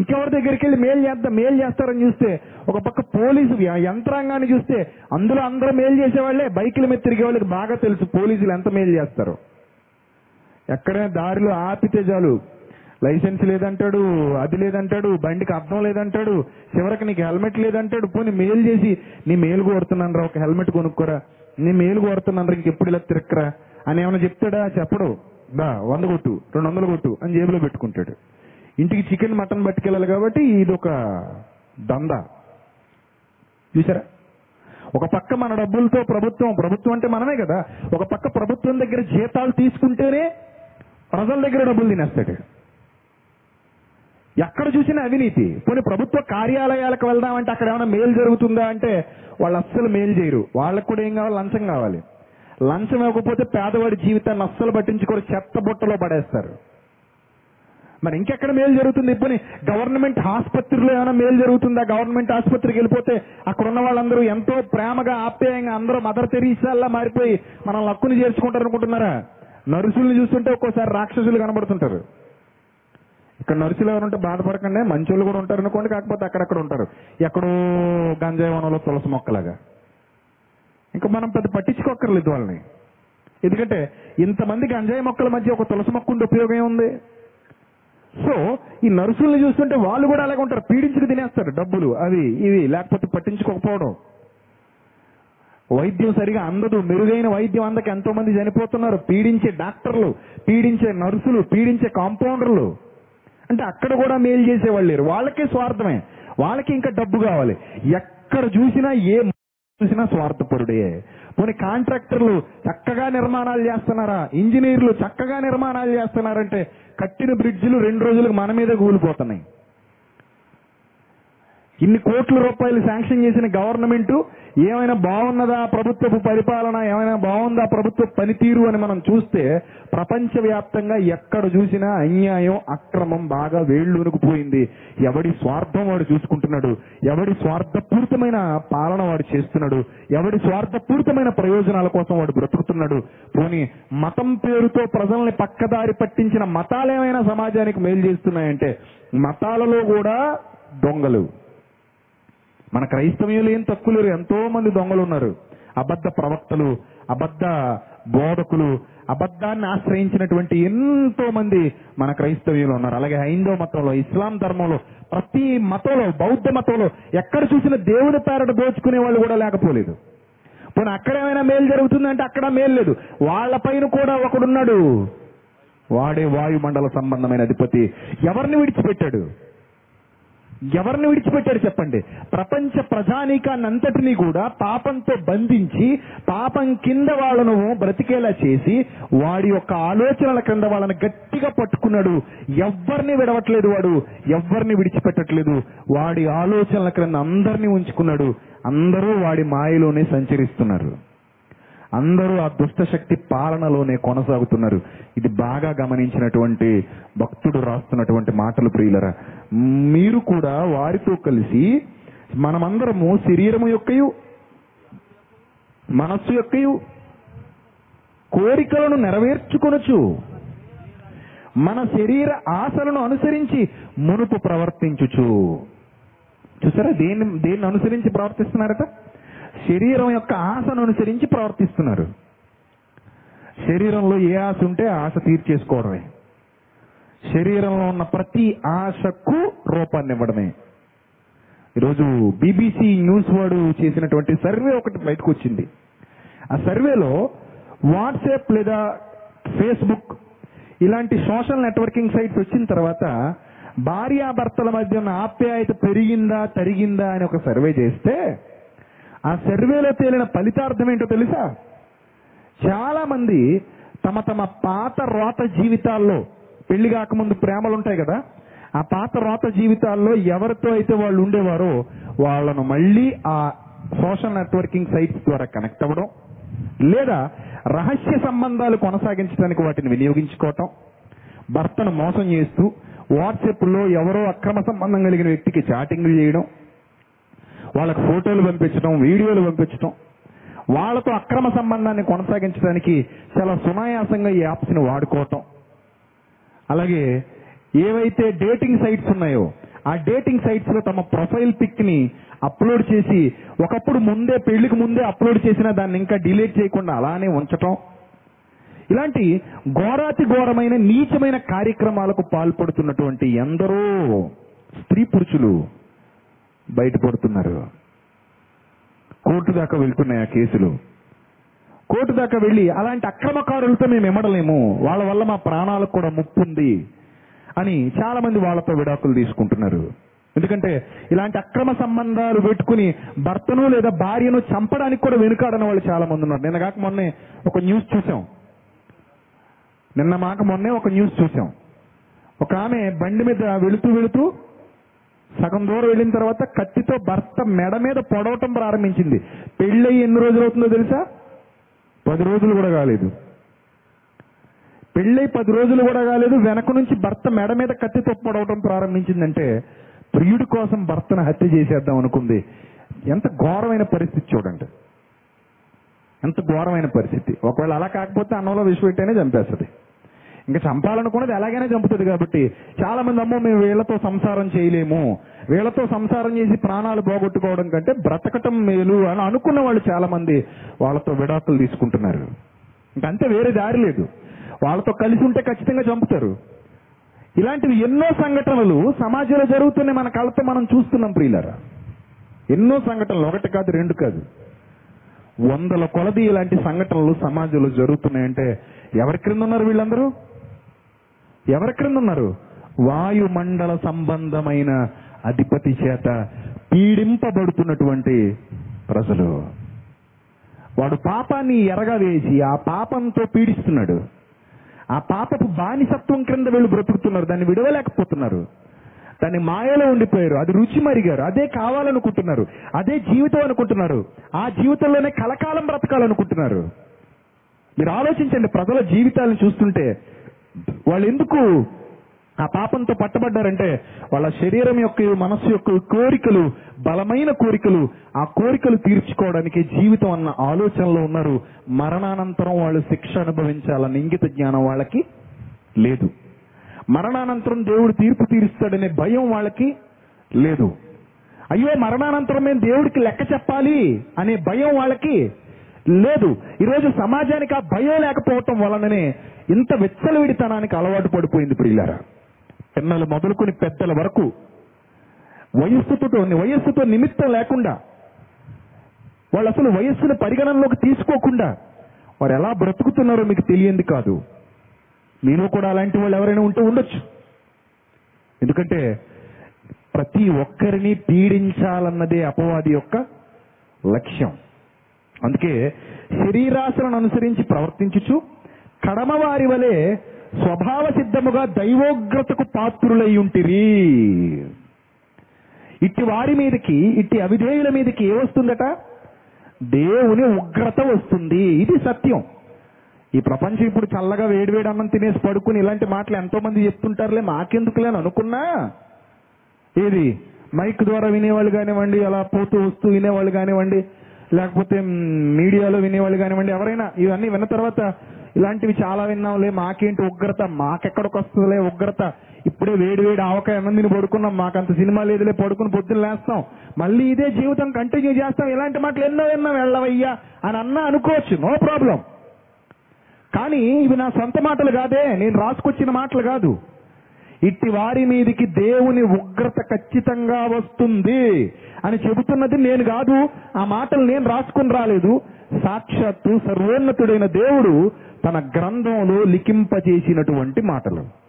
ఇంకెవరి దగ్గరికి వెళ్ళి మేలు చేద్దాం మేలు చేస్తారని చూస్తే ఒక పక్క పోలీసు యంత్రాంగాన్ని చూస్తే అందులో అందరూ మేలు చేసేవాళ్ళే బైకుల మీద తిరిగే వాళ్ళకి బాగా తెలుసు పోలీసులు ఎంత మేలు చేస్తారు. ఎక్కడైనా దారిలో ఆపితే చాలు. లైసెన్స్ లేదంటాడు అది లేదంటాడు బండికి అర్థం లేదంటాడు చివరికి నీకు హెల్మెట్ లేదంటాడు పోనీ మేలు చేసి నీ మేలు కోరుతున్నాను రా ఒక హెల్మెట్ కొనుక్కోరా నీ మేలు కోరుతున్నాను రా ఇంకెప్పుడు ఇలా తిరక్కరా? అని ఏమైనా చెప్తాడా? చెప్పడు. బా వంద కొట్టు రెండు వందలు కొట్టు అని జేబులో పెట్టుకుంటాడు. ఇంటికి చికెన్ మటన్ పట్టుకెళ్ళాలి కాబట్టి ఇది ఒక దందా. చూసారా ఒక పక్క మన డబ్బులతో ప్రభుత్వం ప్రభుత్వం అంటే మనమే కదా ఒక పక్క ప్రభుత్వం దగ్గర జీతాలు తీసుకుంటేనే ప్రజల దగ్గర డబ్బులు తినేస్తాడు. ఎక్కడ చూసినా అవినీతి. పోనీ ప్రభుత్వ కార్యాలయాలకు వెళ్దామంటే అక్కడ ఏమైనా మేలు జరుగుతుందా అంటే వాళ్ళు అస్సలు మేలు చేయరు. వాళ్ళకు కూడా ఏం కావాలి? లంచం కావాలి. లంచం ఇవ్వకపోతే పేదవాడి జీవితాన్ని అస్సలు పట్టించుకొని చెత్త బుట్టలో పడేస్తారు. మరి ఇంకెక్కడ మేలు జరుగుతుంది? ఇప్పుడు గవర్నమెంట్ ఆసుపత్రిలో ఏమైనా మేలు జరుగుతుందా? గవర్నమెంట్ ఆసుపత్రికి వెళ్ళిపోతే అక్కడ ఉన్న వాళ్ళందరూ ఎంతో ప్రేమగా ఆప్యాయంగా అందరూ మదర్ తెరీసాల్లా మారిపోయి మనం లక్కుని చేర్చుకుంటారు అనుకుంటున్నారా? నర్సుల్ని చూస్తుంటే ఒక్కోసారి రాక్షసులు కనబడుతుంటారు. ఇక్కడ నర్సులు ఎవరు ఉంటే బాధపడకండి మంచోళ్ళు కూడా ఉంటారు అనుకోండి కాకపోతే అక్కడక్కడ ఉంటారు. ఎక్కడో గంజాయి వనంలో తులసి మొక్కలాగా. ఇంకా మనం పెద్ద పట్టించుకోక్కర్లేదు వాళ్ళని. ఎందుకంటే ఇంతమంది గంజాయి మొక్కల మధ్య ఒక తులసి మొక్క ఉండే ఉపయోగం ఏముంది? సో ఈ నర్సుల్ని చూస్తుంటే వాళ్ళు కూడా అలాగే ఉంటారు. పీడించుకు తినేస్తారు డబ్బులు. అది ఇది లేకపోతే పట్టించుకోకపోవడం. వైద్యం సరిగా అందదు. మెరుగైన వైద్యం అందక ఎంతో మంది చనిపోతున్నారు. పీడించే డాక్టర్లు పీడించే నర్సులు పీడించే కాంపౌండర్లు. అంటే అక్కడ కూడా మేలు చేసేవాళ్ళు లేరు. వాళ్ళకే స్వార్థమే. వాళ్ళకి ఇంకా డబ్బు కావాలి. ఎక్కడ చూసినా ఏ చూసినా స్వార్థపరుడే. పోనీ కాంట్రాక్టర్లు చక్కగా నిర్మాణాలు చేస్తున్నారా? ఇంజనీర్లు చక్కగా నిర్మాణాలు చేస్తున్నారంటే కట్టిన బ్రిడ్జిలు రెండు రోజులకు మన మీద కూలిపోతున్నాయి. ఇన్ని కోట్ల రూపాయలు శాంక్షన్ చేసిన గవర్నమెంట్ ఏమైనా బాగున్నదా ప్రభుత్వపు పరిపాలన ఏమైనా బాగుందా ప్రభుత్వ పనితీరు అని మనం చూస్తే ప్రపంచవ్యాప్తంగా ఎక్కడ చూసినా అన్యాయం అక్రమం బాగా వేళ్ళూనుకుపోయింది. ఎవడి స్వార్థం వాడు చూసుకుంటున్నాడు? ఎవడి స్వార్థపూరితమైన పాలన వాడు చేస్తున్నాడు? ఎవడి స్వార్థపూరితమైన ప్రయోజనాల కోసం వాడు బ్రతుకుతున్నాడు? పోనీ మతం పేరుతో ప్రజల్ని పక్కదారి పట్టించిన మతాలేమైనా సమాజానికి మేలు చేస్తున్నాయంటే మతాలలో కూడా దొంగలు. మన క్రైస్తవ్యులు ఏం తక్కువ లేరు ఎంతో మంది దొంగలు ఉన్నారు. అబద్ధ ప్రవక్తలు అబద్ధ బోధకులు అబద్ధాన్ని ఆశ్రయించినటువంటి ఎంతో మంది మన క్రైస్తవ్యులు ఉన్నారు. అలాగే హైందవ మతంలో ఇస్లాం ధర్మంలో ప్రతి మతంలో బౌద్ధ మతంలో ఎక్కడ చూసిన దేవుని పేరట దోచుకునే వాళ్ళు కూడా లేకపోలేదు. పోనీ అక్కడ ఏమైనా మేలు జరుగుతుందంటే అక్కడ మేలు లేదు. వాళ్ళ పైన కూడా ఒకడున్నాడు. వాడే వాయుమండల సంబంధమైన అధిపతి. ఎవరిని విడిచిపెట్టాడు? ఎవరిని విడిచిపెట్టాడు చెప్పండి? ప్రపంచ ప్రజానీకాన్నంతటినీ కూడా పాపంతో బంధించి పాపం కింద వాళ్ళను బ్రతికేలా చేసి వాడి యొక్క ఆలోచనల కింద వాళ్ళని గట్టిగా పట్టుకున్నాడు. ఎవ్వరిని విడవట్లేదు వాడు. ఎవరిని విడిచిపెట్టట్లేదు. వాడి ఆలోచనల క్రింద అందరినీ ఉంచుకున్నాడు. అందరూ వాడి మాయలోనే సంచరిస్తున్నారు. అందరూ ఆ దుష్టశక్తి పాలనలోనే కొనసాగుతున్నారు. ఇది బాగా గమనించినటువంటి భక్తుడు రాస్తున్నటువంటి మాటలు ప్రియులరా. మీరు కూడా వారితో కలిసి మనమందరము శరీరము యొక్కయు మనస్సు యొక్కయు కోరికలను నెరవేర్చుకొనొచ్చు మన శరీర ఆశలను అనుసరించి మునుపు ప్రవర్తించుచు. చూసారా? దేన్ని దేన్ని అనుసరించి ప్రవర్తిస్తున్నారట? శరీరం యొక్క ఆశను అనుసరించి ప్రవర్తిస్తున్నారు. శరీరంలో ఏ ఆశ ఉంటే ఆశ తీర్చేసుకోవడమే. శరీరంలో ఉన్న ప్రతి ఆశకు రూపాన్ని ఇవ్వడమే. ఈరోజు బీబీసీ న్యూస్ వాడు చేసినటువంటి సర్వే ఒకటి బయటకు వచ్చింది ఆ సర్వేలో వాట్సాప్ లేదా ఫేస్బుక్ ఇలాంటి సోషల్ నెట్వర్కింగ్ సైట్స్ వచ్చిన తర్వాత భార్యాభర్తల మధ్య ఉన్న ఆప్యాయత పెరిగిందా తరిగిందా అని ఒక సర్వే చేస్తే ఆ సర్వేలో తేలిన ఫలితార్థం ఏంటో తెలుసా? చాలా మంది తమ తమ పాత రోత జీవితాల్లో పెళ్ళి కాకముందు ప్రేమలు ఉంటాయి కదా ఆ పాత రోత జీవితాల్లో ఎవరితో అయితే వాళ్ళు ఉండేవారో వాళ్ళను మళ్ళీ ఆ సోషల్ నెట్వర్కింగ్ సైట్స్ ద్వారా కనెక్ట్ అవ్వడం లేదా రహస్య సంబంధాలు కొనసాగించడానికి వాటిని వినియోగించుకోవటం భర్తను మోసం చేస్తూ వాట్సాప్లో ఎవరో అక్రమ సంబంధం కలిగిన వ్యక్తికి చాటింగ్లు చేయడం వాళ్ళకు ఫోటోలు పంపించడం వీడియోలు పంపించడం వాళ్ళతో అక్రమ సంబంధాన్ని కొనసాగించడానికి చాలా సునాయాసంగా ఈ యాప్స్ని వాడుకోవటం. అలాగే ఏవైతే డేటింగ్ సైట్స్ ఉన్నాయో ఆ డేటింగ్ సైట్స్లో తమ ప్రొఫైల్ పిక్ని అప్లోడ్ చేసి ఒకప్పుడు ముందే పెళ్ళికి ముందే అప్లోడ్ చేసిన దాన్ని ఇంకా డిలీట్ చేయకుండా అలానే ఉంచటం. ఇలాంటి ఘోరాతి ఘోరమైన నీచమైన కార్యక్రమాలకు పాల్పడుతున్నటువంటి ఎందరో స్త్రీ పురుషులు బయటపడుతున్నారు. కోర్టు దాకా వెళ్తున్నాయి ఆ కేసులు. కోర్టు దాకా వెళ్ళి అలాంటి అక్రమకారులతో మేము ఎమ్మడలేము. వాళ్ళ వల్ల మా ప్రాణాలకు కూడా ముప్పు ఉంది అని చాలా మంది వాళ్ళతో విడాకులు తీసుకుంటున్నారు. ఎందుకంటే ఇలాంటి అక్రమ సంబంధాలు పెట్టుకుని భర్తను లేదా భార్యను చంపడానికి కూడా వెనుకాడని వాళ్ళు చాలా మంది ఉన్నారు. నిన్న కాక మొన్నే ఒక న్యూస్ చూసాం. నిన్న మాక మొన్నే ఒక న్యూస్ చూసాం. ఒక ఆమె బండి మీద వెళుతూ వెళుతూ సగం దూరం వెళ్ళిన తర్వాత కత్తితో భర్త మెడ మీద పొడవటం ప్రారంభించింది. పెళ్ళయి ఎన్ని రోజులు అవుతుందో తెలుసా? పది రోజులు కూడా కాలేదు. పెళ్ళై పది రోజులు కూడా కాలేదు. వెనక నుంచి భర్త మెడ మీద కత్తితో పొడవటం ప్రారంభించిందంటే ప్రియుడి కోసం భర్తను హత్య చేసేద్దాం అనుకుంది. ఎంత ఘోరమైన పరిస్థితి చూడండి. ఎంత ఘోరమైన పరిస్థితి. ఒకవేళ అలా కాకపోతే అన్నంలో విషపెట్టేనే చంపేస్తుంది. ఇంకా చంపాలనుకున్నది ఎలాగైనా చంపుతుంది కాబట్టి చాలా మంది అమ్మో మేము వీళ్ళతో సంసారం చేయలేము. వీళ్ళతో సంసారం చేసి ప్రాణాలు పోగొట్టుకోవడం కంటే బ్రతకటం మేలు అని అనుకున్న వాళ్ళు చాలా మంది వాళ్ళతో విడాకులు తీసుకుంటున్నారు. ఇంకంతే వేరే దారి లేదు. వాళ్ళతో కలిసి ఉంటే ఖచ్చితంగా చంపుతారు. ఇలాంటివి ఎన్నో సంఘటనలు సమాజంలో జరుగుతున్నాయి మన కళ్ళతో మనం చూస్తున్నాం ప్రియులరా. ఎన్నో సంఘటనలు ఒకటి కాదు రెండు కాదు. వందల కొలది ఇలాంటి సంఘటనలు సమాజంలో జరుగుతున్నాయంటే ఎవరి క్రింద ఉన్నారు వీళ్ళందరూ? ఎవరి క్రింద ఉన్నారు? వాయుమండల సంబంధమైన అధిపతి చేత పీడింపబడుతున్నటువంటి ప్రజలు. వాడు పాపాన్ని ఎరగా వేసి ఆ పాపంతో పీడిస్తున్నాడు. ఆ పాపపు బానిసత్వం క్రింద వీళ్ళు బ్రతుకుతున్నారు. దాన్ని విడవలేకపోతున్నారు. దాన్ని మాయలో ఉండిపోయారు. అది రుచి మరిగారు. అదే కావాలనుకుంటున్నారు. అదే జీవితం అనుకుంటున్నారు. ఆ జీవితంలోనే కలకాలం బ్రతకాలనుకుంటున్నారు. మీరు ఆలోచించండి ప్రజల జీవితాలను చూస్తుంటే వాళ్ళు ఎందుకు ఆ పాపంతో పట్టబడ్డారంటే వాళ్ళ శరీరం యొక్క మనస్సు యొక్క కోరికలు బలమైన కోరికలు ఆ కోరికలు తీర్చుకోవడానికి జీవితం అన్న ఆలోచనలో ఉన్నారు. మరణానంతరం వాళ్ళు శిక్ష అనుభవించాలన్న ఇంగిత జ్ఞానం వాళ్ళకి లేదు. మరణానంతరం దేవుడు తీర్పు తీరుస్తాడనే భయం వాళ్ళకి లేదు. అయ్యో మరణానంతరం మేము దేవుడికి లెక్క చెప్పాలి అనే భయం వాళ్ళకి లేదు. ఈరోజు సమాజానికి ఆ భయం లేకపోవటం వలననే ఇంత విచ్చలవిడితనానికి అలవాటు పడిపోయింది ప్రియులారా. పిన్నలు మొదలుకొని పెద్దల వరకు వయస్సుతో వయస్సుతో నిమిత్తం లేకుండా వాళ్ళు అసలు వయస్సును పరిగణనలోకి తీసుకోకుండా వారు ఎలా బ్రతుకుతున్నారో మీకు తెలియంది కాదు. నేను కూడా అలాంటి వాళ్ళు ఎవరైనా ఉంటే ఉండొచ్చు. ఎందుకంటే ప్రతి ఒక్కరిని పీడించాలన్నదే అపవాది యొక్క లక్ష్యం. అందుకే శరీరాశలను అనుసరించి ప్రవర్తించుచు కడమవారి వలె స్వభావ సిద్ధముగా దైవోగ్రతకు పాత్రులై ఉంటిరి. ఇట్టి వారి మీదకి ఇట్టి అవిధేయుల మీదకి ఏ వస్తుందట? దేవుని ఉగ్రత వస్తుంది. ఇది సత్యం. ఈ ప్రపంచం ఇప్పుడు చల్లగా వేడివేడి అన్నం తినేసి పడుకుని ఇలాంటి మాటలు ఎంతో మంది చెప్తుంటారులే. మాకెందుకులే అని అనుకున్నా? ఏది? మైక్ ద్వారా వినేవాళ్ళు కానివ్వండి అలా పోతూ వస్తూ వినేవాళ్ళు కానివ్వండి లేకపోతే మీడియాలో వినేవాళ్ళు కానివ్వండి ఎవరైనా ఇవన్నీ విన్న తర్వాత ఇలాంటివి చాలా విన్నాంలే మాకేంటి ఉగ్రత మాకెక్కడికి వస్తుందిలే ఉగ్రత. ఇప్పుడే వేడి వేడి ఆవకాయ అన్నం తిని పడుకున్నాం మాకంత సినిమా లేదులే పడుకుని పొద్దున్న లేస్తాం. మళ్ళీ ఇదే జీవితం కంటిన్యూ చేస్తాం ఇలాంటి మాటలు ఎన్నో విన్నాం వెళ్ళవయ్యా అని అన్నా అనుకోవచ్చు నో ప్రాబ్లం. కానీ ఇవి నా సొంత మాటలు కాదే నేను రాసుకొచ్చిన మాటలు కాదు. ఇట్టి వారి మీదికి దేవుని ఉగ్రత ఖచ్చితంగా వస్తుంది అని చెబుతున్నది నేను కాదు ఆ మాటలు నేను రాసుకుని రాలేదు. సాక్షాత్తు సర్వోన్నతుడైన దేవుడు తన గ్రంథంలో లిఖింపజేసినటువంటి మాటలు.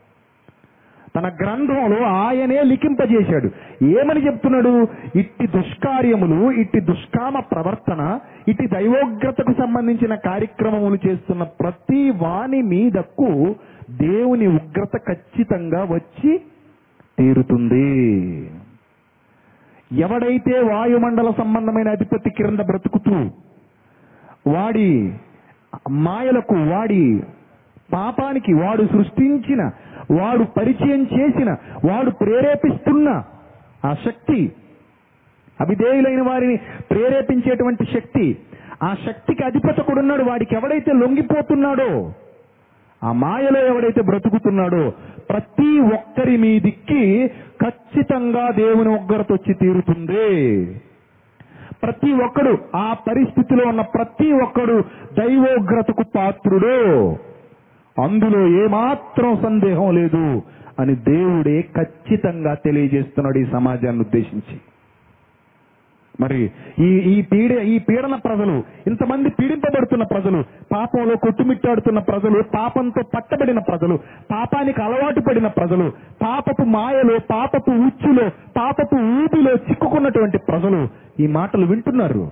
తన గ్రంథంలో ఆయనే లిఖింపజేశాడు. ఏమని చెప్తున్నాడు? ఇట్టి దుష్కార్యములు ఇట్టి దుష్కామ ప్రవర్తన ఇట్టి దైవోగ్రతకు సంబంధించిన కార్యక్రమములు చేస్తున్న ప్రతి వాని మీదకు దేవుని ఉగ్రత ఖచ్చితంగా వచ్చి తీరుతుంది. ఎవడైతే వాయుమండల సంబంధమైన అధిపతి క్రింద బ్రతుకుతూ వాడి మాయలకు వాడి పాపానికి వాడు సృష్టించిన వాడు పరిచయం చేసిన వాడు ప్రేరేపిస్తున్న ఆ శక్తి అవిధేయులైన వారిని ప్రేరేపించేటువంటి శక్తి ఆ శక్తికి అధిపతకుడున్నాడు వాడికి ఎవడైతే లొంగిపోతున్నాడో ఆ మాయలో ఎవడైతే బ్రతుకుతున్నాడో ప్రతి ఒక్కరి మీదికి ఖచ్చితంగా దేవుని ఒగ్గరతో వచ్చి తీరుతుంది. ప్రతి ఒక్కడు ఆ పరిస్థితిలో ఉన్న ప్రతి ఒక్కడు దైవోగ్రతకు పాత్రుడు. అందులో ఏమాత్రం సందేహం లేదు అని దేవుడే ఖచ్చితంగా తెలియజేస్తున్నాడు ఈ సమాజాన్ని ఉద్దేశించి. మరి ఈ ఈ పీడ ఈ పీడన ప్రజలు ఇంతమంది పీడింపబడుతున్న ప్రజలు పాపంలో కొట్టుమిట్టాడుతున్న ప్రజలు పాపంతో పట్టబడిన ప్రజలు పాపానికి అలవాటు పడిన ప్రజలు పాపపు మాయలో పాపపు ఉచ్చులో పాపపు ఊపిలో చిక్కుకున్నటువంటి ప్రజలు ఈ మాటలు వింటున్నారు.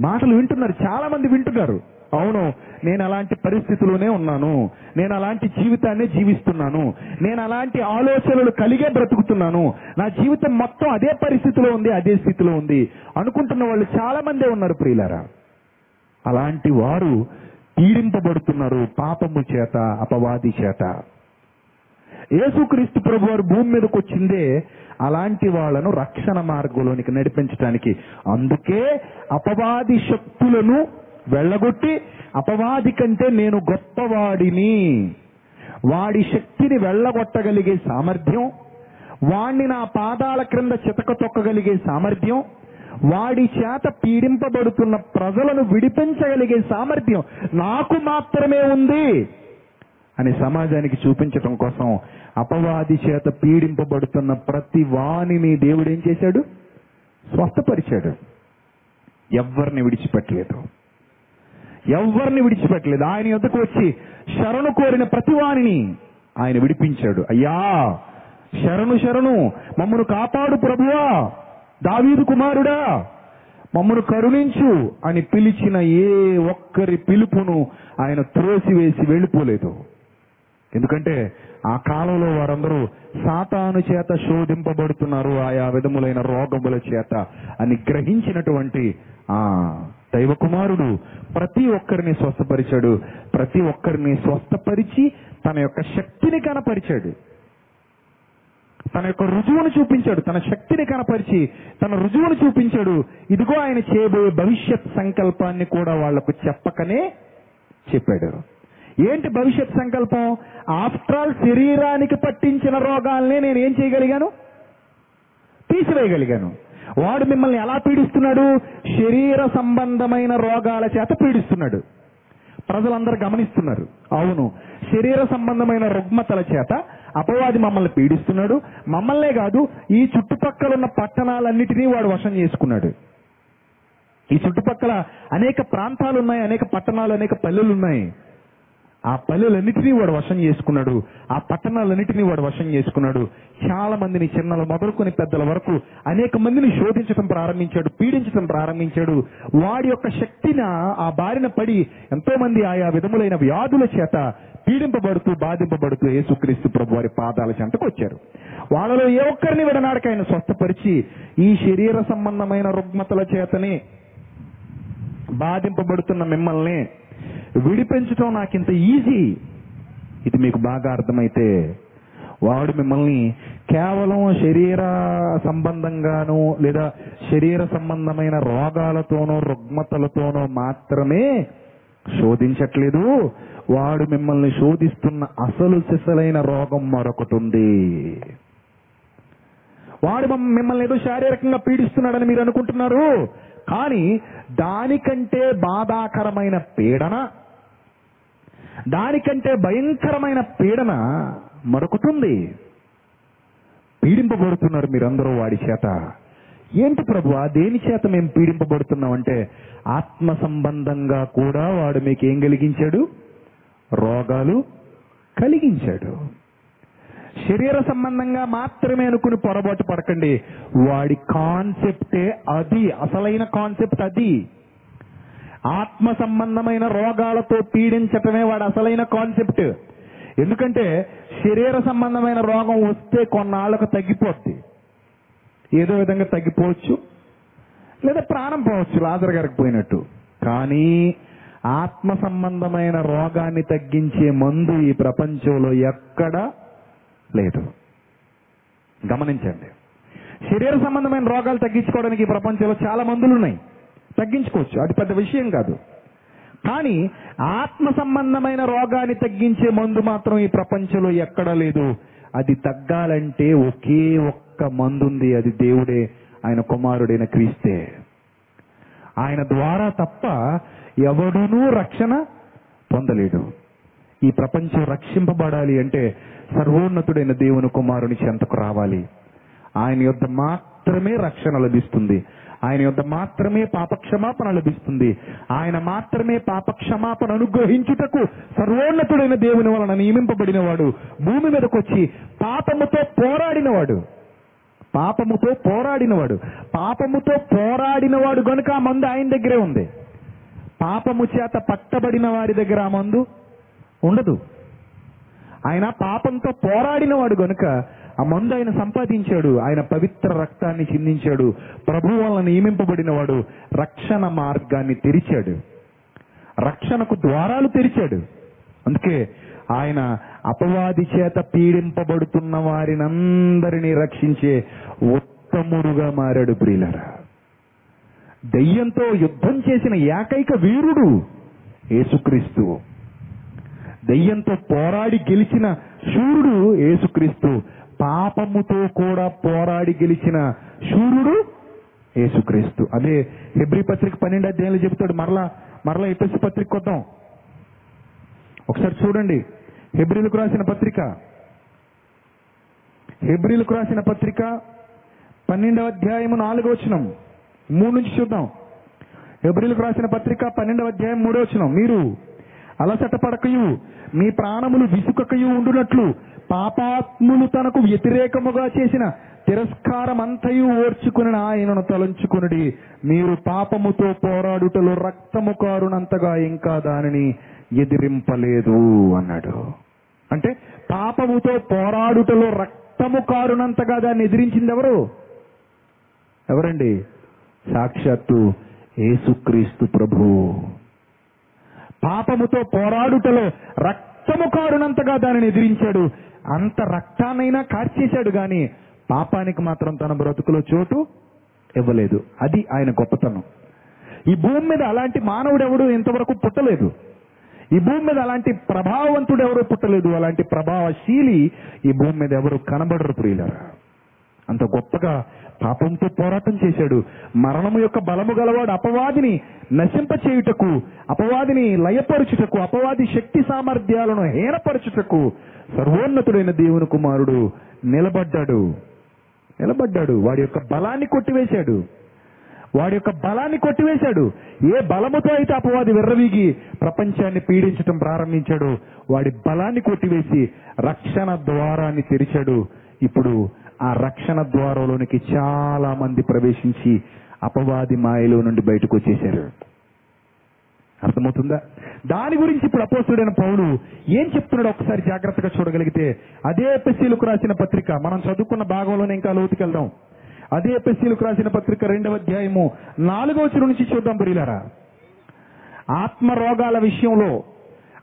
మాటలు వింటున్నారు. చాలా మంది వింటున్నారు. అవును నేను అలాంటి పరిస్థితిలోనే ఉన్నాను. నేను అలాంటి జీవితాన్ని జీవిస్తున్నాను. నేను అలాంటి ఆలోచనలు కలిగే బ్రతుకుతున్నాను. నా జీవితం మొత్తం అదే పరిస్థితిలో ఉంది అదే స్థితిలో ఉంది అనుకుంటున్న వాళ్ళు చాలా మందే ఉన్నారు ప్రియులారా. అలాంటి వారు పీడింపబడుతున్నారు పాపము చేత అపవాది చేత. యేసుక్రీస్తు ప్రభు వారు భూమి మీదకి వచ్చిందే అలాంటి వాళ్ళను రక్షణ మార్గంలోనికి నడిపించడానికి అందుకే అపవాది శక్తులను వెళ్ళగొట్టి అపవాది కంటే నేను గొప్పవాడిని. వాడి శక్తిని వెళ్ళగొట్టగలిగే సామర్థ్యం వాణ్ణి నా పాదాల క్రింద చితక తొక్కగలిగే సామర్థ్యం వాడి చేత పీడింపబడుతున్న ప్రజలను విడిపించగలిగే సామర్థ్యం నాకు మాత్రమే ఉంది అని సమాజానికి చూపించటం కోసం అపవాది చేత పీడింపబడుతున్న ప్రతి వాణిని దేవుడు ఏం చేశాడు? స్వస్థపరిచాడు. ఎవరిని విడిచిపెట్టలేదు. ఎవరిని విడిచిపెట్టలేదు. ఆయన యొద్దకు వచ్చి శరణు కోరిన ప్రతివాణిని ఆయన విడిపించాడు. అయ్యా శరణు శరణు మమ్మను కాపాడు ప్రభువా దావీదు కుమారుడా మమ్మను కరుణించు అని పిలిచిన ఏ ఒక్కరి పిలుపును ఆయన త్రోసివేసి వెళ్ళిపోలేదు. ఎందుకంటే ఆ కాలంలో వారందరూ సాతాను చేత శోధింపబడుతున్నారు ఆయా విధములైన రోగముల చేత అని గ్రహించినటువంటి ఆ దైవ కుమారుడు ప్రతి ఒక్కరిని స్వస్థపరిచాడు. ప్రతి ఒక్కరిని స్వస్థపరిచి తన యొక్క శక్తిని కనపరిచాడు. తన యొక్క రుజువును చూపించాడు. తన శక్తిని కనపరిచి తన రుజువును చూపించాడు. ఇదిగో ఆయన చేయబోయే భవిష్యత్ సంకల్పాన్ని కూడా వాళ్ళకు చెప్పకనే చెప్పాడు. ఏంటి భవిష్యత్ సంకల్పం? ఆఫ్టర్ ఆల్ శరీరానికి పట్టించిన రోగాల్ని నేను ఏం చేయగలిగాను? తీసివేయగలిగాను. వాడు మిమ్మల్ని ఎలా పీడిస్తున్నాడు? శరీర సంబంధమైన రోగాల చేత పీడిస్తున్నాడు. ప్రజలందరూ గమనిస్తున్నారు. అవును శరీర సంబంధమైన రుగ్మతల చేత అపవాది మమ్మల్ని పీడిస్తున్నాడు. మమ్మల్నే కాదు ఈ చుట్టుపక్కల ఉన్న పట్టణాలన్నిటినీ వాడు వశం చేసుకున్నాడు. ఈ చుట్టుపక్కల అనేక ప్రాంతాలు ఉన్నాయి అనేక పట్టణాలు అనేక పల్లెలు ఉన్నాయి ఆ పల్లెలన్నిటినీ వాడు వశం చేసుకున్నాడు. ఆ పట్టణాలన్నిటినీ వాడు వశం చేసుకున్నాడు. చాలా మందిని చిన్నల మొదలుకొని పెద్దల వరకు అనేక మందిని శోధించడం ప్రారంభించాడు పీడించడం ప్రారంభించాడు. వాడి యొక్క శక్తిన ఆ బారిన పడి ఎంతో మంది ఆయా విధములైన వ్యాధుల చేత పీడింపబడుతూ బాధింపబడుతూ యేసుక్రీస్తు ప్రభు వారి పాదాల చెంతకు వచ్చారు. వాళ్ళలో ఏ ఒక్కరిని విడనాడక ఆయన స్వస్థపరిచి ఈ శరీర సంబంధమైన రుగ్మతల చేతనే బాధింపబడుతున్న మిమ్మల్ని విడిపించటం నాకు ఇంత ఈజీ. ఇది మీకు బాగా అర్థమైతే వాడు మిమ్మల్ని కేవలం శరీర సంబంధంగాను లేదా శరీర సంబంధమైన రోగాలతోనో రుగ్మతలతోనో మాత్రమే శోధించట్లేదు. వాడు మిమ్మల్ని శోధిస్తున్న అసలు సిసలైన రోగం మరొకటి ఉంది. వాడు మిమ్మల్ని ఏదో శారీరకంగా పీడిస్తున్నాడని మీరు అనుకుంటున్నారు. కానీ దానికంటే బాధాకరమైన పీడన దానికంటే భయంకరమైన పీడన మరొకటుంది. పీడింపబడుతున్నారు మీరందరూ వాడి చేత. ఏంటి ప్రభు దేని చేత మేము పీడింపబడుతున్నామంటే ఆత్మ సంబంధంగా కూడా వాడు మీకు ఏం కలిగించాడు? రోగాలు కలిగించాడు. శరీర సంబంధంగా మాత్రమే అనుకుని పొరపాటు పడకండి. వాడి కాన్సెప్టే అది అసలైన కాన్సెప్ట్ అది. ఆత్మ సంబంధమైన రోగాలతో పీడించటమే వాడు అసలైన కాన్సెప్ట్ ఎందుకంటే శరీర సంబంధమైన రోగం వస్తే కొన్నాళ్ళకు తగ్గిపోద్ది. ఏదో విధంగా తగ్గిపోవచ్చు. లేదా ప్రాణం పోవచ్చు లాజర్ గారికి పోయినట్టు. కానీ ఆత్మ సంబంధమైన రోగాన్ని తగ్గించే మందు ఈ ప్రపంచంలో ఎక్కడా లేదు. గమనించండి. శరీర సంబంధమైన రోగాలు తగ్గించుకోవడానికి ఈ ప్రపంచంలో చాలా మందులు ఉన్నాయి తగ్గించుకోవచ్చు. అది పెద్ద విషయం కాదు. కానీ ఆత్మ సంబంధమైన రోగాన్ని తగ్గించే మందు మాత్రం ఈ ప్రపంచంలో ఎక్కడా లేదు. అది తగ్గాలంటే ఒకే ఒక్క మందు ఉంది అది దేవుడే ఆయన కుమారుడైన క్రీస్తే. ఆయన ద్వారా తప్ప ఎవడునూ రక్షణ పొందలేడు. ఈ ప్రపంచం రక్షింపబడాలి అంటే సర్వోన్నతుడైన దేవుని కుమారుని చెంతకు రావాలి. ఆయన యొద్ద మాత్రమే రక్షణ లభిస్తుంది. ఆయన యొక్క మాత్రమే పాపక్షమాపణ లభిస్తుంది. ఆయన మాత్రమే పాపక్షమాపణ అనుగ్రహించుటకు సర్వోన్నతుడైన దేవుని వలన నియమింపబడినవాడు. భూమి మీదకు వచ్చి పాపముతో పోరాడినవాడు. పాపముతో పోరాడినవాడు. పాపముతో పోరాడినవాడు గనుక ఆ మందు ఆయన దగ్గరే ఉంది. పాపము చేత పట్టబడిన వారి దగ్గర ఆ మందు ఉండదు. ఆయన పాపంతో పోరాడినవాడు గనుక ఆ మందు ఆయన సంపాదించాడు. ఆయన పవిత్ర రక్తాన్ని చిందించాడు. ప్రభు నియమింపబడిన వాడు రక్షణ మార్గాన్ని తెరిచాడు. రక్షణకు ద్వారాలు తెరిచాడు. అందుకే ఆయన అపవాది చేత పీడింపబడుతున్న వారినందరినీ రక్షించే ఉత్తముడుగా మారాడు ప్రియులరా. దెయ్యంతో యుద్ధం చేసిన ఏకైక వీరుడు యేసుక్రీస్తు. దెయ్యంతో పోరాడి గెలిచిన శూరుడు యేసుక్రీస్తు. పాపముతో కూడా పోరాడి గెలిచిన శూరుడు యేసుక్రీస్తు. అదే హెబ్రి పత్రిక పన్నెండు అధ్యాయులు చెబుతాడు. మరలా మరలా ఎపిసి పత్రిక కొద్దాం. ఒకసారి చూడండి. హెబ్రిలకు రాసిన పత్రిక. హెబ్రిలకు రాసిన పత్రిక పన్నెండవ అధ్యాయము నాలుగో వచనం. మూడు నుంచి చూద్దాం. హెబ్రిలకు రాసిన పత్రిక పన్నెండవ అధ్యాయం మూడో వచనం. మీరు అలసట పడకయు మీ ప్రాణములు విసుకకయు ఉండునట్లు పాపాత్ములు తనకు వ్యతిరేకముగా చేసిన తిరస్కారమంతయు ఓర్చుకుని ఆయనను తలంచుకునుడి. మీరు పాపముతో పోరాడుటలో రక్తము కారునంతగా ఇంకా దానిని ఎదిరింపలేదు అన్నాడు. అంటే పాపముతో పోరాడుటలో రక్తము కారునంతగా దాన్ని ఎదిరించింది ఎవరు ఎవరండి? సాక్షాత్తు ఏసుక్రీస్తు ప్రభు. పాపముతో పోరాడుటలో రక్తము కారునంతగా దానిని ఎదిరించాడు. అంత రక్తానైనా కార్చేశాడు కానీ పాపానికి మాత్రం తన బ్రతుకులో చోటు ఇవ్వలేదు. అది ఆయన గొప్పతనం. ఈ భూమి మీద అలాంటి మానవుడు ఎవడు ఇంతవరకు పుట్టలేదు. ఈ భూమి మీద అలాంటి ప్రభావవంతుడు ఎవరు పుట్టలేదు. అలాంటి ప్రభావశీలి ఈ భూమి మీద ఎవరు కనబడరు ప్రియులరా. అంత గొప్పగా పాపంతో పోరాటం చేశాడు. మరణము యొక్క బలము గలవాడు అపవాదిని నశింప చేయుటకు అపవాదిని లయపరుచుటకు అపవాది శక్తి సామర్థ్యాలను హీనపరచుటకు సర్వోన్నతుడైన దేవుని కుమారుడు నిలబడ్డాడు. నిలబడ్డాడు. వాడి యొక్క బలాన్ని కొట్టివేశాడు. వాడి యొక్క బలాన్ని కొట్టివేశాడు. ఏ బలముతో అయితే అపవాది విర్రవీగి ప్రపంచాన్ని పీడించటం ప్రారంభించాడు వాడి బలాన్ని కొట్టివేసి రక్షణ ద్వారాన్ని తెరిచాడు. ఇప్పుడు ఆ రక్షణ ద్వారంలోనికి చాలా మంది ప్రవేశించి అపవాది మాయలో నుండి బయటకు వచ్చేశారు. అర్థమవుతుందా? దాని గురించి ఇప్పుడు అపోసుడైన పౌలు ఏం చెప్తున్నాడు ఒకసారి జాగ్రత్తగా చూడగలిగితే అదే ఎపిసీలకు రాసిన పత్రిక మనం చదువుకున్న భాగంలోనే ఇంకా లోతుకెళ్దాం. అదే ఎపిసీలకు రాసిన పత్రిక రెండవ అధ్యాయము నాలుగవ నుంచి చూద్దాం బురిలారా ఆత్మ రోగాల విషయంలో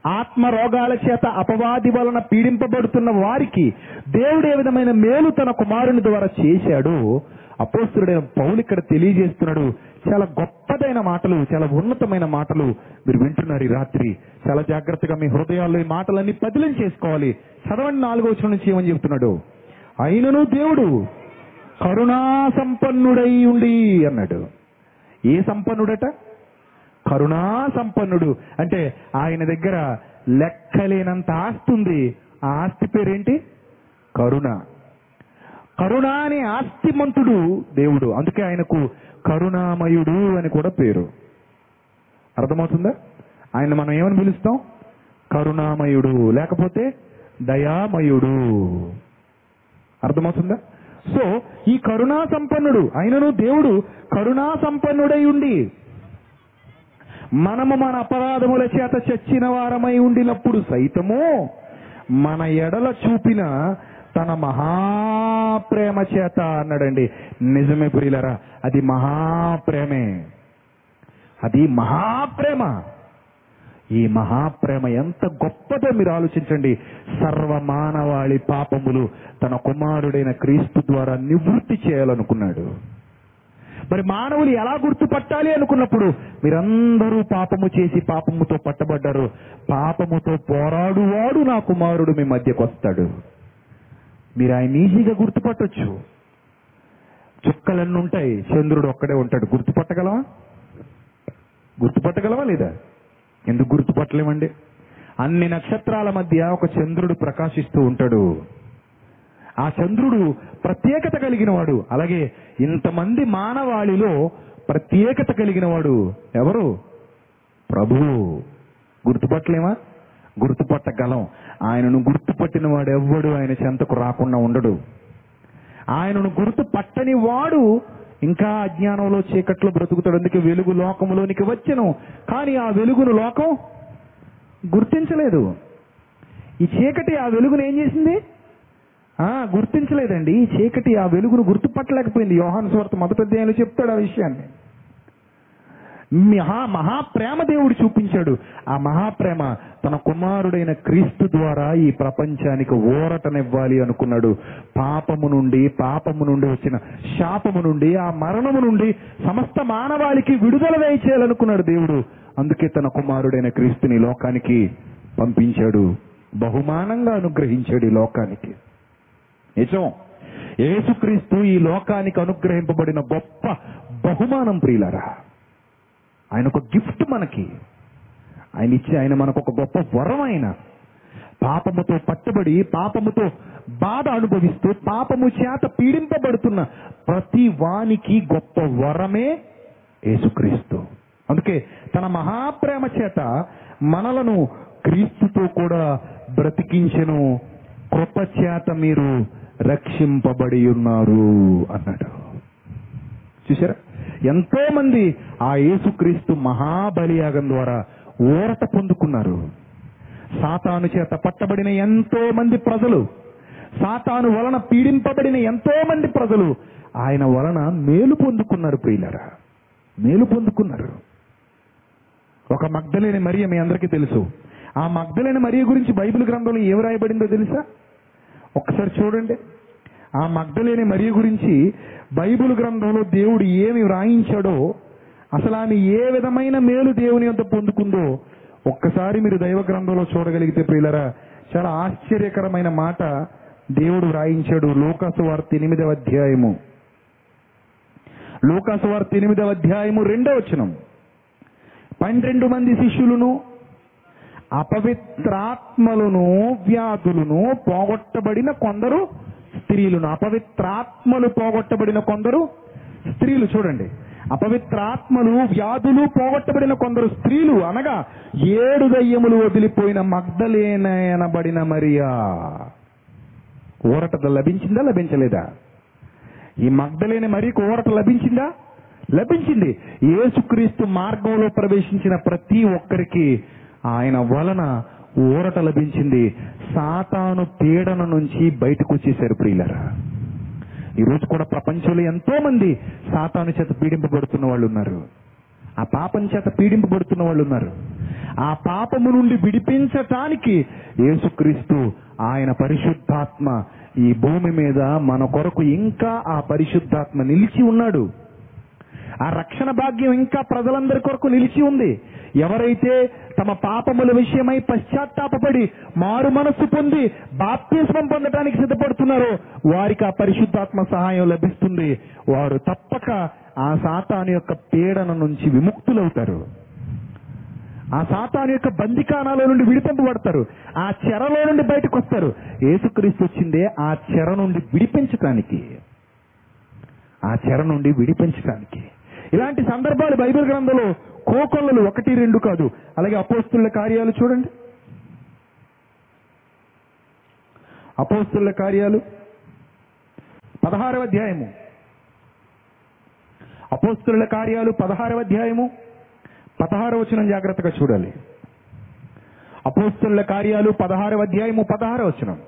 ఆత్మ రోగాల చేత అపవాది వలన పీడింపబడుతున్న వారికి దేవుడు ఏ విధమైన మేలు తన కుమారుని ద్వారా చేశాడు? అపోస్తుడైన పౌలు ఇక్కడ తెలియజేస్తున్నాడు. చాలా గొప్పదైన మాటలు చాలా ఉన్నతమైన మాటలు మీరు వింటున్నారు ఈ రాత్రి. చాలా జాగ్రత్తగా మీ హృదయాల్లో ఈ మాటలన్నీ పదిలం చేసుకోవాలి. చదవండి నాలుగో వచ్చిన నుంచి ఏమని చెప్తున్నాడు? అయినను దేవుడు కరుణా సంపన్నుడై ఉండి అన్నాడు. ఏ సంపన్నుడట? కరుణా సంపన్నుడు అంటే ఆయన దగ్గర లెక్కలేనంత ఆస్తి ఉంది. ఆ ఆస్తి పేరేంటి? కరుణ. కరుణ అనే ఆస్తిమంతుడు దేవుడు. అందుకే ఆయనకు కరుణామయుడు అని కూడా పేరు. అర్థమవుతుందా? ఆయన మనం ఏమని పిలుస్తాం? కరుణామయుడు. లేకపోతే దయామయుడు. అర్థమవుతుందా? సో ఈ కరుణా సంపన్నుడు ఆయనను దేవుడు కరుణా సంపన్నుడై ఉండి మనము మన అపరాధముల చేత చచ్చిన వారమై ఉండినప్పుడు సైతము మన ఎడల చూపిన తన మహాప్రేమ చేత అన్నాడండి. నిజమే ప్రియులరా అది మహాప్రేమే. అది మహాప్రేమ. ఈ మహాప్రేమ ఎంత గొప్పదో మీరు ఆలోచించండి. సర్వమానవాళి పాపములు తన కుమారుడైన క్రీస్తు ద్వారా నివృత్తి చేయాలనుకున్నాడు. మరి మానవులు ఎలా గుర్తుపట్టాలి అనుకున్నప్పుడు మీరందరూ పాపము చేసి పాపముతో పట్టబడ్డారు. పాపముతో పోరాడువాడు నా కుమారుడు మీ మధ్యకు వస్తాడు. మీరు ఆయన ఈజీగా గుర్తుపట్టొచ్చు. చుక్కలన్నీ ఉంటాయి. చంద్రుడు ఒక్కడే ఉంటాడు. గుర్తుపట్టగలవా? గుర్తుపట్టగలవా లేదా? ఎందుకు గుర్తుపట్టలేమండి? అన్ని నక్షత్రాల మధ్య ఒక చంద్రుడు ప్రకాశిస్తూ ఉంటాడు. ఆ చంద్రుడు ప్రత్యేకత కలిగిన వాడు అలాగే ఇంతమంది మానవాళిలో ప్రత్యేకత కలిగిన వాడు ఎవరు? ప్రభువు. గుర్తుపట్టలేమా? గుర్తుపట్టగలం. ఆయనను గుర్తుపట్టిన వాడు ఎవ్వడు ఆయన చెంతకు రాకుండా ఉండడు. ఆయనను గుర్తుపట్టని వాడు ఇంకా అజ్ఞానంలో చీకట్లో బ్రతుకుతాడు. అందుకే వెలుగు లోకంలోనికి వచ్చాను. కానీ ఆ వెలుగును లోకం గుర్తించలేదు. ఈ చీకటి ఆ వెలుగును ఏం చేసింది? గుర్తించలేదండి. చీకటి ఆ వెలుగును గుర్తుపట్టలేకపోయింది. యోహాను స్వార్థ మొదటి అధ్యాయంలో చెప్తాడు ఆ విషయాన్ని. మహా మహాప్రేమ దేవుడు చూపించాడు. ఆ మహాప్రేమ తన కుమారుడైన క్రీస్తు ద్వారా ఈ ప్రపంచానికి ఊరటనివ్వాలి అనుకున్నాడు. పాపము నుండి పాపము నుండి వచ్చిన శాపము నుండి ఆ మరణము నుండి సమస్త మానవాళికి విడుదల వేయించేయాలనుకున్నాడు దేవుడు. అందుకే తన కుమారుడైన క్రీస్తుని లోకానికి పంపించాడు. బహుమానంగా అనుగ్రహించాడు ఈ లోకానికి. నిజం. యేసుక్రీస్తు ఈ లోకానికి అనుగ్రహింపబడిన గొప్ప బహుమానం ప్రియులరా. ఆయన ఒక గిఫ్ట్ మనకి. ఆయన ఇచ్చి ఆయన మనకు ఒక గొప్ప వరం ఆయన పాపముతో పట్టుబడి పాపముతో బాధ అనుభవిస్తూ పాపము చేత పీడింపబడుతున్న ప్రతి వానికి గొప్ప వరమే యేసుక్రీస్తు. అందుకే తన మహాప్రేమ చేత మనలను క్రీస్తుతో కూడా బ్రతికించెను కృప చేత మీరు రక్షింపబడి ఉన్నారు అన్నాడు. చూసారా ఎంతో మంది ఆ యేసుక్రీస్తు మహాబలియాగం ద్వారా ఊరట పొందుకున్నారు. సాతాను చేత పట్టబడిన ఎంతో మంది ప్రజలు సాతాను వలన పీడింపబడిన ఎంతో మంది ప్రజలు ఆయన వలన మేలు పొందుకున్నారు ప్రియులరా. మేలు పొందుకున్నారు. ఒక మగ్ధలేని మరియ మీ అందరికీ తెలుసు. ఆ మగ్ధులైన మరియ గురించి బైబిల్ గ్రంథంలో ఏం రాయబడిందో తెలుసా? ఒక్కసారి చూడండి. ఆ మగ్ధలేని మరియ గురించి బైబిల్ గ్రంథంలో దేవుడు ఏమి వ్రాయించాడో అసలు ఆమె ఏ విధమైన మేలు దేవుని అంత పొందుకుందో ఒక్కసారి మీరు దైవ గ్రంథంలో చూడగలిగితే ప్రియులరా చాలా ఆశ్చర్యకరమైన మాట దేవుడు వ్రాయించాడు లోకాసు వార్త ఎనిమిదవ అధ్యాయము. లోకాసు వార్త ఎనిమిదవ అధ్యాయము రెండవ వచనం. పన్నెండు మంది శిష్యులను అపవిత్రాత్మలను వ్యాధులను పోగొట్టబడిన కొందరు స్త్రీలను. అపవిత్రాత్మలు పోగొట్టబడిన కొందరు స్త్రీలు. చూడండి. అపవిత్రాత్మలు వ్యాధులు పోగొట్టబడిన కొందరు స్త్రీలు. అనగా ఏడు దయ్యములు వదిలిపోయిన మగ్ధలేనబడిన మరియా. ఊరట లభించిందా లభించలేదా? ఈ మగ్ధలేని మరీకు ఊరట లభించిందా? లభించింది. యేసుక్రీస్తు మార్గంలో ప్రవేశించిన ప్రతి ఒక్కరికి ఆయన వలన ఊరట లభించింది. సాతాను పీడన నుంచి బయటకు వచ్చేసారు ప్రియులరా. ఈరోజు కూడా ప్రపంచంలో ఎంతో మంది సాతాను చేత పీడింపబడుతున్న వాళ్ళు ఉన్నారు. ఆ పాపం చేత పీడింపబడుతున్న వాళ్ళు ఉన్నారు. ఆ పాపము నుండి విడిపించటానికి యేసుక్రీస్తు ఆయన పరిశుద్ధాత్మ ఈ భూమి మీద మన కొరకు ఇంకా ఆ పరిశుద్ధాత్మ నిలిచి ఉన్నాడు. ఆ రక్షణ భాగ్యం ఇంకా ప్రజలందరి కొరకు నిలిచి ఉంది. ఎవరైతే తమ పాపముల విషయమై పశ్చాత్తాపడి మారు మనస్సు పొంది బాప్తిస్మం పొందడానికి సిద్ధపడుతున్నారో వారికి ఆ పరిశుద్ధాత్మ సహాయం లభిస్తుంది. వారు తప్పక ఆ సాతాను యొక్క పీడన నుంచి విముక్తులవుతారు. ఆ సాతాను యొక్క బందికాణాల నుండి విడిపింపబడతారు ఆ చెరలో నుండి బయటకు వస్తారు. ఏసుక్రీస్తు వచ్చిందే ఆ చెర నుండి విడిపించటానికి. ఆ చెర నుండి విడిపించటానికి. ఇలాంటి సందర్భాలు బైబిల్ గ్రంథంలో కోకొల్లలు ఒకటి రెండు కాదు. అలాగే అపోస్తుల కార్యాలు చూడండి. అపోస్తుల కార్యాలు. పదహారవ అధ్యాయము. అపోస్తుల కార్యాలు పదహారవ అధ్యాయము. పదహారవ వచనం జాగ్రత్తగా చూడాలి. అపోస్తుల కార్యాలు పదహారవ అధ్యాయము పదహారవ వచనం.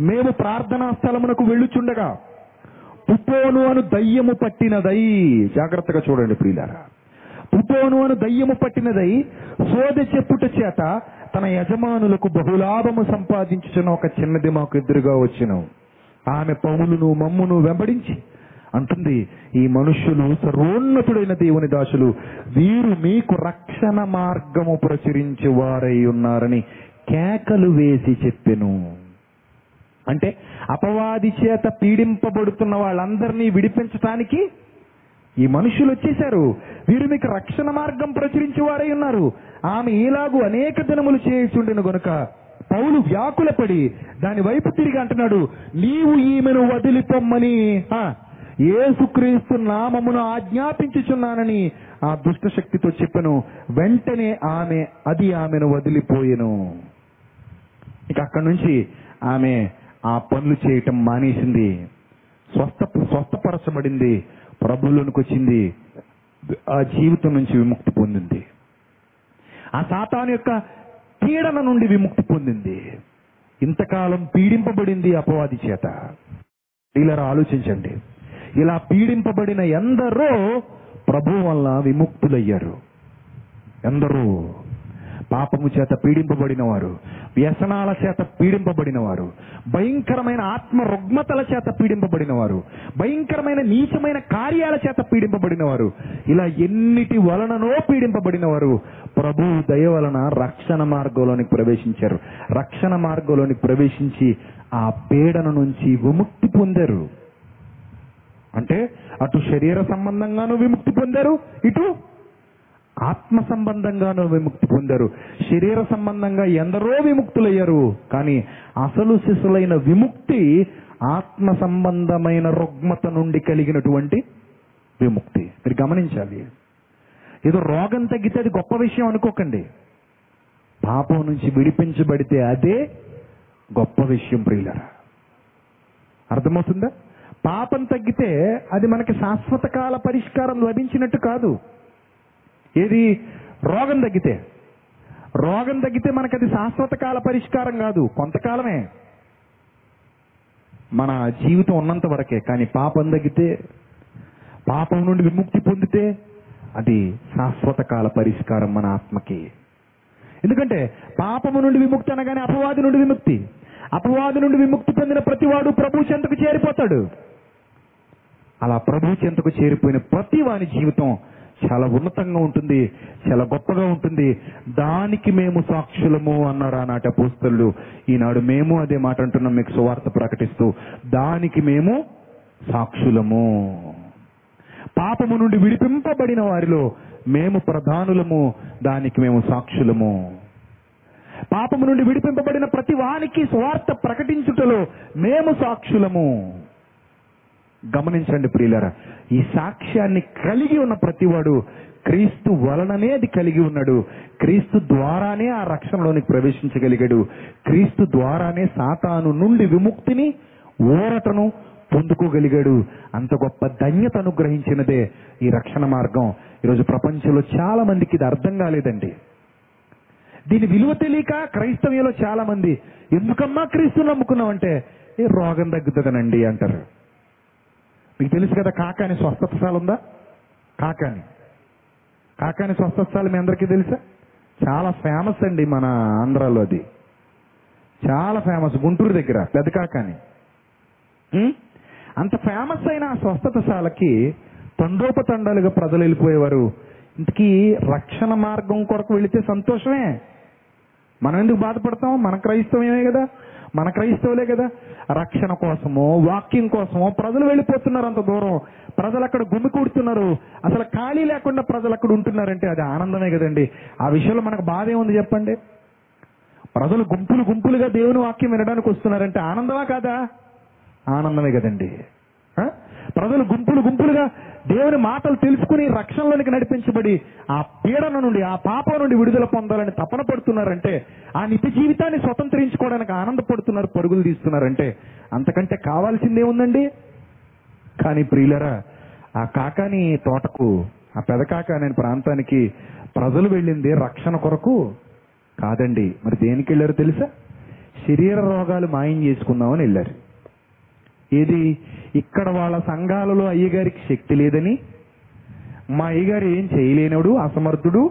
మేము ప్రార్థనా స్థలమునకు వెళ్ళుచుండగా పుపోను అను దయ్యము పట్టినదై. జాగ్రత్తగా చూడండి ప్రియులారా. పుపోను అను దయ్యము పట్టినదై సోద చెప్పుట చేత తన యజమానులకు బహులాభము సంపాదించుచున్న ఒక చిన్నది మాకు ఎదురుగా వచ్చిన. ఆమె పౌలును మమ్మును వెంబడించి అంటుంది ఈ మనుష్యులు సర్వోన్నతుడైన దేవుని దాసులు వీరు మీకు రక్షణ మార్గము ప్రచురించి వారై ఉన్నారని కేకలు వేసి చెప్పెను. అంటే అపవాది చేత పీడింపబడుతున్న వాళ్ళందరినీ విడిపించటానికి ఈ మనుషులు వచ్చేశారు. వీరు మీకు రక్షణ మార్గం ప్రచురించి వారై ఉన్నారు. ఆమె ఈలాగు అనేక దినములు చేయుచుండెను గనుక పౌలు వ్యాకులపడి దాని వైపు తిరిగి అంటున్నాడు నీవు ఈమెను వదిలిపొమ్మని. ఆ, యేసుక్రీస్తు నామమును ఆజ్ఞాపించుచున్నానని ఆ దుష్ట శక్తితో చెప్పను. వెంటనే ఆమె అది ఆమెను వదిలిపోయెను. ఇక అక్కడి నుంచి ఆమె ఆ పనులు చేయటం మానేసింది. స్వస్థ స్వస్థపరచబడింది. ప్రభువులోనికి వచ్చింది. ఆ జీవితం నుంచి విముక్తి పొందింది. ఆ సాతాను యొక్క పీడన నుండి విముక్తి పొందింది. ఇంతకాలం పీడింపబడింది అపవాది చేత. ఇలా ఆలోచించండి. ఇలా పీడింపబడిన ఎందరో ప్రభు వల్ల విముక్తులయ్యారు. ఎందరో పాపము చేత పీడింపబడిన వారు వ్యసనాల చేత పీడింపబడిన వారు భయంకరమైన ఆత్మ రుగ్మతల చేత పీడింపబడిన వారు భయంకరమైన నీచమైన కార్యాల చేత పీడింపబడిన వారు ఇలా ఎన్నిటి వలననో పీడింపబడిన వారు ప్రభు దయ వలన రక్షణ మార్గంలోనికి ప్రవేశించారు. రక్షణ మార్గంలోనికి ప్రవేశించి ఆ పీడన నుంచి విముక్తి పొందారు. అంటే అటు శరీర సంబంధంగానూ విముక్తి పొందారు ఇటు ఆత్మ సంబంధంగానూ విముక్తి పొందారు. శరీర సంబంధంగా ఎందరో విముక్తులయ్యారు. కానీ అసలు శిశులైన విముక్తి ఆత్మ సంబంధమైన రుగ్మత నుండి కలిగినటువంటి విముక్తి. మీరు గమనించాలి. ఏదో రోగం తగ్గితే అది గొప్ప విషయం అనుకోకండి. పాపం నుంచి విడిపించబడితే అదే గొప్ప విషయం ప్రియులరా. అర్థమవుతుందా? పాపం తగ్గితే అది మనకి శాశ్వత కాల పరిష్కారం లభించినట్టు కాదు. ఏది? రోగం తగ్గితే. రోగం తగ్గితే మనకి అది శాశ్వత కాల పరిష్కారం కాదు. కొంతకాలమే. మన జీవితం ఉన్నంత వరకే. కానీ పాపం తగ్గితే పాపం నుండి విముక్తి పొందితే అది శాశ్వత కాల పరిష్కారం మన ఆత్మకి. ఎందుకంటే పాపము నుండి విముక్తి అనగానే అపవాది నుండి విముక్తి. అపవాది నుండి విముక్తి పొందిన ప్రతివాడు ప్రభు చెంతకు చేరిపోతాడు. అలా ప్రభు చెంతకు చేరిపోయిన ప్రతి వాని జీవితం చాలా ఉన్నతంగా ఉంటుంది చాలా గొప్పగా ఉంటుంది. దానికి మేము సాక్షులము అన్నారు ఆనాటి అపోస్తలు. ఈనాడు మేము అదే మాట అంటున్నాం మీకు సువార్త ప్రకటిస్తూ. దానికి మేము సాక్షులము. పాపము నుండి విడిపింపబడిన వారిలో మేము ప్రధానులము దానికి మేము సాక్షులము. పాపము నుండి విడిపింపబడిన ప్రతి వానికి స్వార్థ ప్రకటించుటలో మేము సాక్షులము. గమనించండి ప్రియులరా ఈ సాక్ష్యాన్ని కలిగి ఉన్న ప్రతివాడు క్రీస్తు వలననే అది కలిగి ఉన్నాడు. క్రీస్తు ద్వారానే ఆ రక్షణలోనికి ప్రవేశించగలిగాడు. క్రీస్తు ద్వారానే సాతాను నుండి విముక్తిని ఊరటను పొందుకోగలిగాడు. అంత గొప్ప ధన్యత అనుగ్రహించినదే ఈ రక్షణ మార్గం. ఈరోజు ప్రపంచంలో చాలా మందికి ఇది అర్థం కాలేదండి. దీని విలువ తెలియక క్రైస్తవ్యంలో చాలా మంది ఎందుకమ్మా క్రీస్తు నమ్ముకున్నామంటే ఏ రోగం తగ్గుతుందనండి అంటారు. మీకు తెలుసు కదా కాకాని స్వస్థతశాల ఉందా? కాకాని. కాకాని స్వస్థతశాల మీ అందరికీ తెలుసా? చాలా ఫేమస్ అండి మన ఆంధ్రాలో అది. చాలా ఫేమస్ గుంటూరు దగ్గర పెద్ద కాకాని. అంత ఫేమస్ అయిన ఆ స్వస్థతశాలకి తండోపతండాలుగా ప్రజలు వెళ్ళిపోయేవారు. ఇంతకీ రక్షణ మార్గం కొరకు వెళితే సంతోషమే. మనం ఎందుకు బాధపడతాం? మన క్రైస్తవమే కదా. మన క్రైస్తవులే కదా. రక్షణ కోసమో వాక్యం కోసమో ప్రజలు వెళ్ళిపోతున్నారు అంత దూరం. ప్రజలు అక్కడ గుమ్మి కూడుతున్నారు. అసలు ఖాళీ లేకుండా ప్రజలు అక్కడ ఉంటున్నారంటే అది ఆనందమే కదండి. ఆ విషయంలో మనకు బాధ ఏముంది చెప్పండి. ప్రజలు గుంపులు గుంపులుగా దేవుని వాక్యం వినడానికి వస్తున్నారంటే ఆనందమా కాదా? ఆనందమే కదండి. ఆ? ప్రజలు గుంపులు గుంపులుగా దేవుని మాటలు తెలుసుకుని రక్షణలోనికి నడిపించబడి ఆ పీడన నుండి ఆ పాపం నుండి విడుదల పొందాలని తపన పడుతున్నారంటే ఆ నిత్య జీవితాన్ని స్వతంత్రించుకోవడానికి ఆనందపడుతున్నారు పరుగులు తీస్తున్నారంటే అంతకంటే కావాల్సిందే ఉందండి. కానీ ప్రియులరా ఆ కాకాని తోటకు ఆ పెద అనే ప్రాంతానికి ప్రజలు వెళ్ళింది రక్షణ కొరకు కాదండి. మరి దేనికి వెళ్ళారు తెలుసా? శరీర రోగాలు మాయం చేసుకుందామని వెళ్ళారు. ఏది? ఇక్కడ వాళ్ళ సంఘాలలో అయ్యగారికి శక్తి లేదని. మా అయ్యగారు ఏం చేయలేనడు అసమర్థుడు.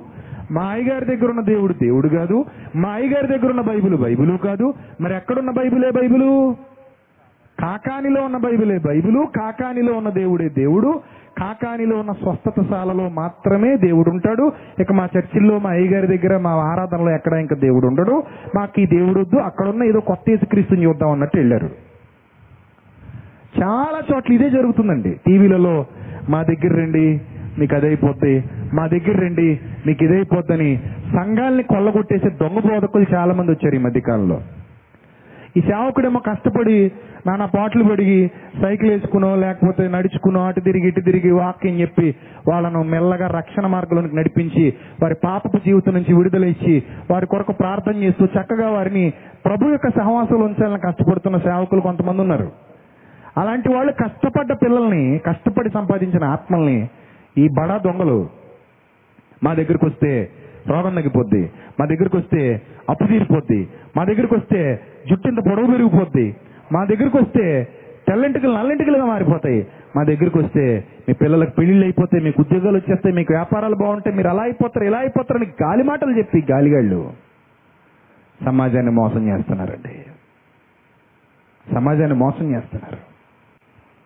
మా అయ్యగారి దగ్గర ఉన్న దేవుడు దేవుడు కాదు. మా అయ్యగారి దగ్గర ఉన్న బైబిల్ బైబిలు కాదు. మరి ఎక్కడున్న బైబిలే బైబిలు? కాకానిలో ఉన్న బైబిలే బైబిలు. కాకానిలో ఉన్న దేవుడే దేవుడు. కాకానిలో ఉన్న స్వస్థతశాలలో మాత్రమే దేవుడు ఉంటాడు. ఇక మా చర్చిల్లో మా అయ్యగారి దగ్గర మా ఆరాధనలో ఎక్కడ ఇంకా దేవుడు ఉండడు. మాకు ఈ దేవుడు వద్దు. అక్కడున్న ఏదో కొత్త యేసుక్రీస్తుని చూద్దాం అన్నట్టు వెళ్ళారు. చాలా చోట్ల ఇదే జరుగుతుందండి. టీవీలలో మా దగ్గర రండి మీకు అదైపోద్ది. మా దగ్గర రండి మీకు ఇదైపోద్దని సంఘాలని కొల్లగొట్టేసే దొంగ బోధకులు చాలా మంది వచ్చారు ఈ మధ్యకాలంలో. ఈ సేవకుడేమో కష్టపడి నానా పాటలు పడిగి సైకిల్ వేసుకునో లేకపోతే నడుచుకునో అటు తిరిగి ఇటు తిరిగి వాక్యం చెప్పి వాళ్ళను మెల్లగా రక్షణ మార్గంలోనికి నడిపించి వారి పాపపు జీవితం నుంచి విడుదల ఇచ్చి వారి కొరకు ప్రార్థన చేస్తూ చక్కగా వారిని ప్రభు యొక్క సహవాసంలో ఉంచాలని కష్టపడుతున్న సేవకులు కొంతమంది ఉన్నారు. అలాంటి వాళ్ళు కష్టపడ్డ పిల్లల్ని కష్టపడి సంపాదించిన ఆత్మల్ని ఈ బడా దొంగలు మా దగ్గరికి వస్తే రోగం తగ్గిపోద్ది మా దగ్గరికి వస్తే అప్పు తీరిపోద్ది మా దగ్గరికి వస్తే జుట్టింత పొడవు పెరిగిపోద్ది మా దగ్గరికి వస్తే తెల్లంటికలు నల్లంటికలుగా మారిపోతాయి మా దగ్గరికి వస్తే మీ పిల్లలకు పెళ్ళిళ్ళు అయిపోతాయి మీకు ఉద్యోగాలు వచ్చేస్తాయి మీకు వ్యాపారాలు బాగుంటాయి మీరు అలా అయిపోతారు ఇలా అయిపోతారని గాలి మాటలు చెప్పి గాలిగాళ్ళు సమాజాన్ని మోసం చేస్తున్నారండి. సమాజాన్ని మోసం చేస్తున్నారు.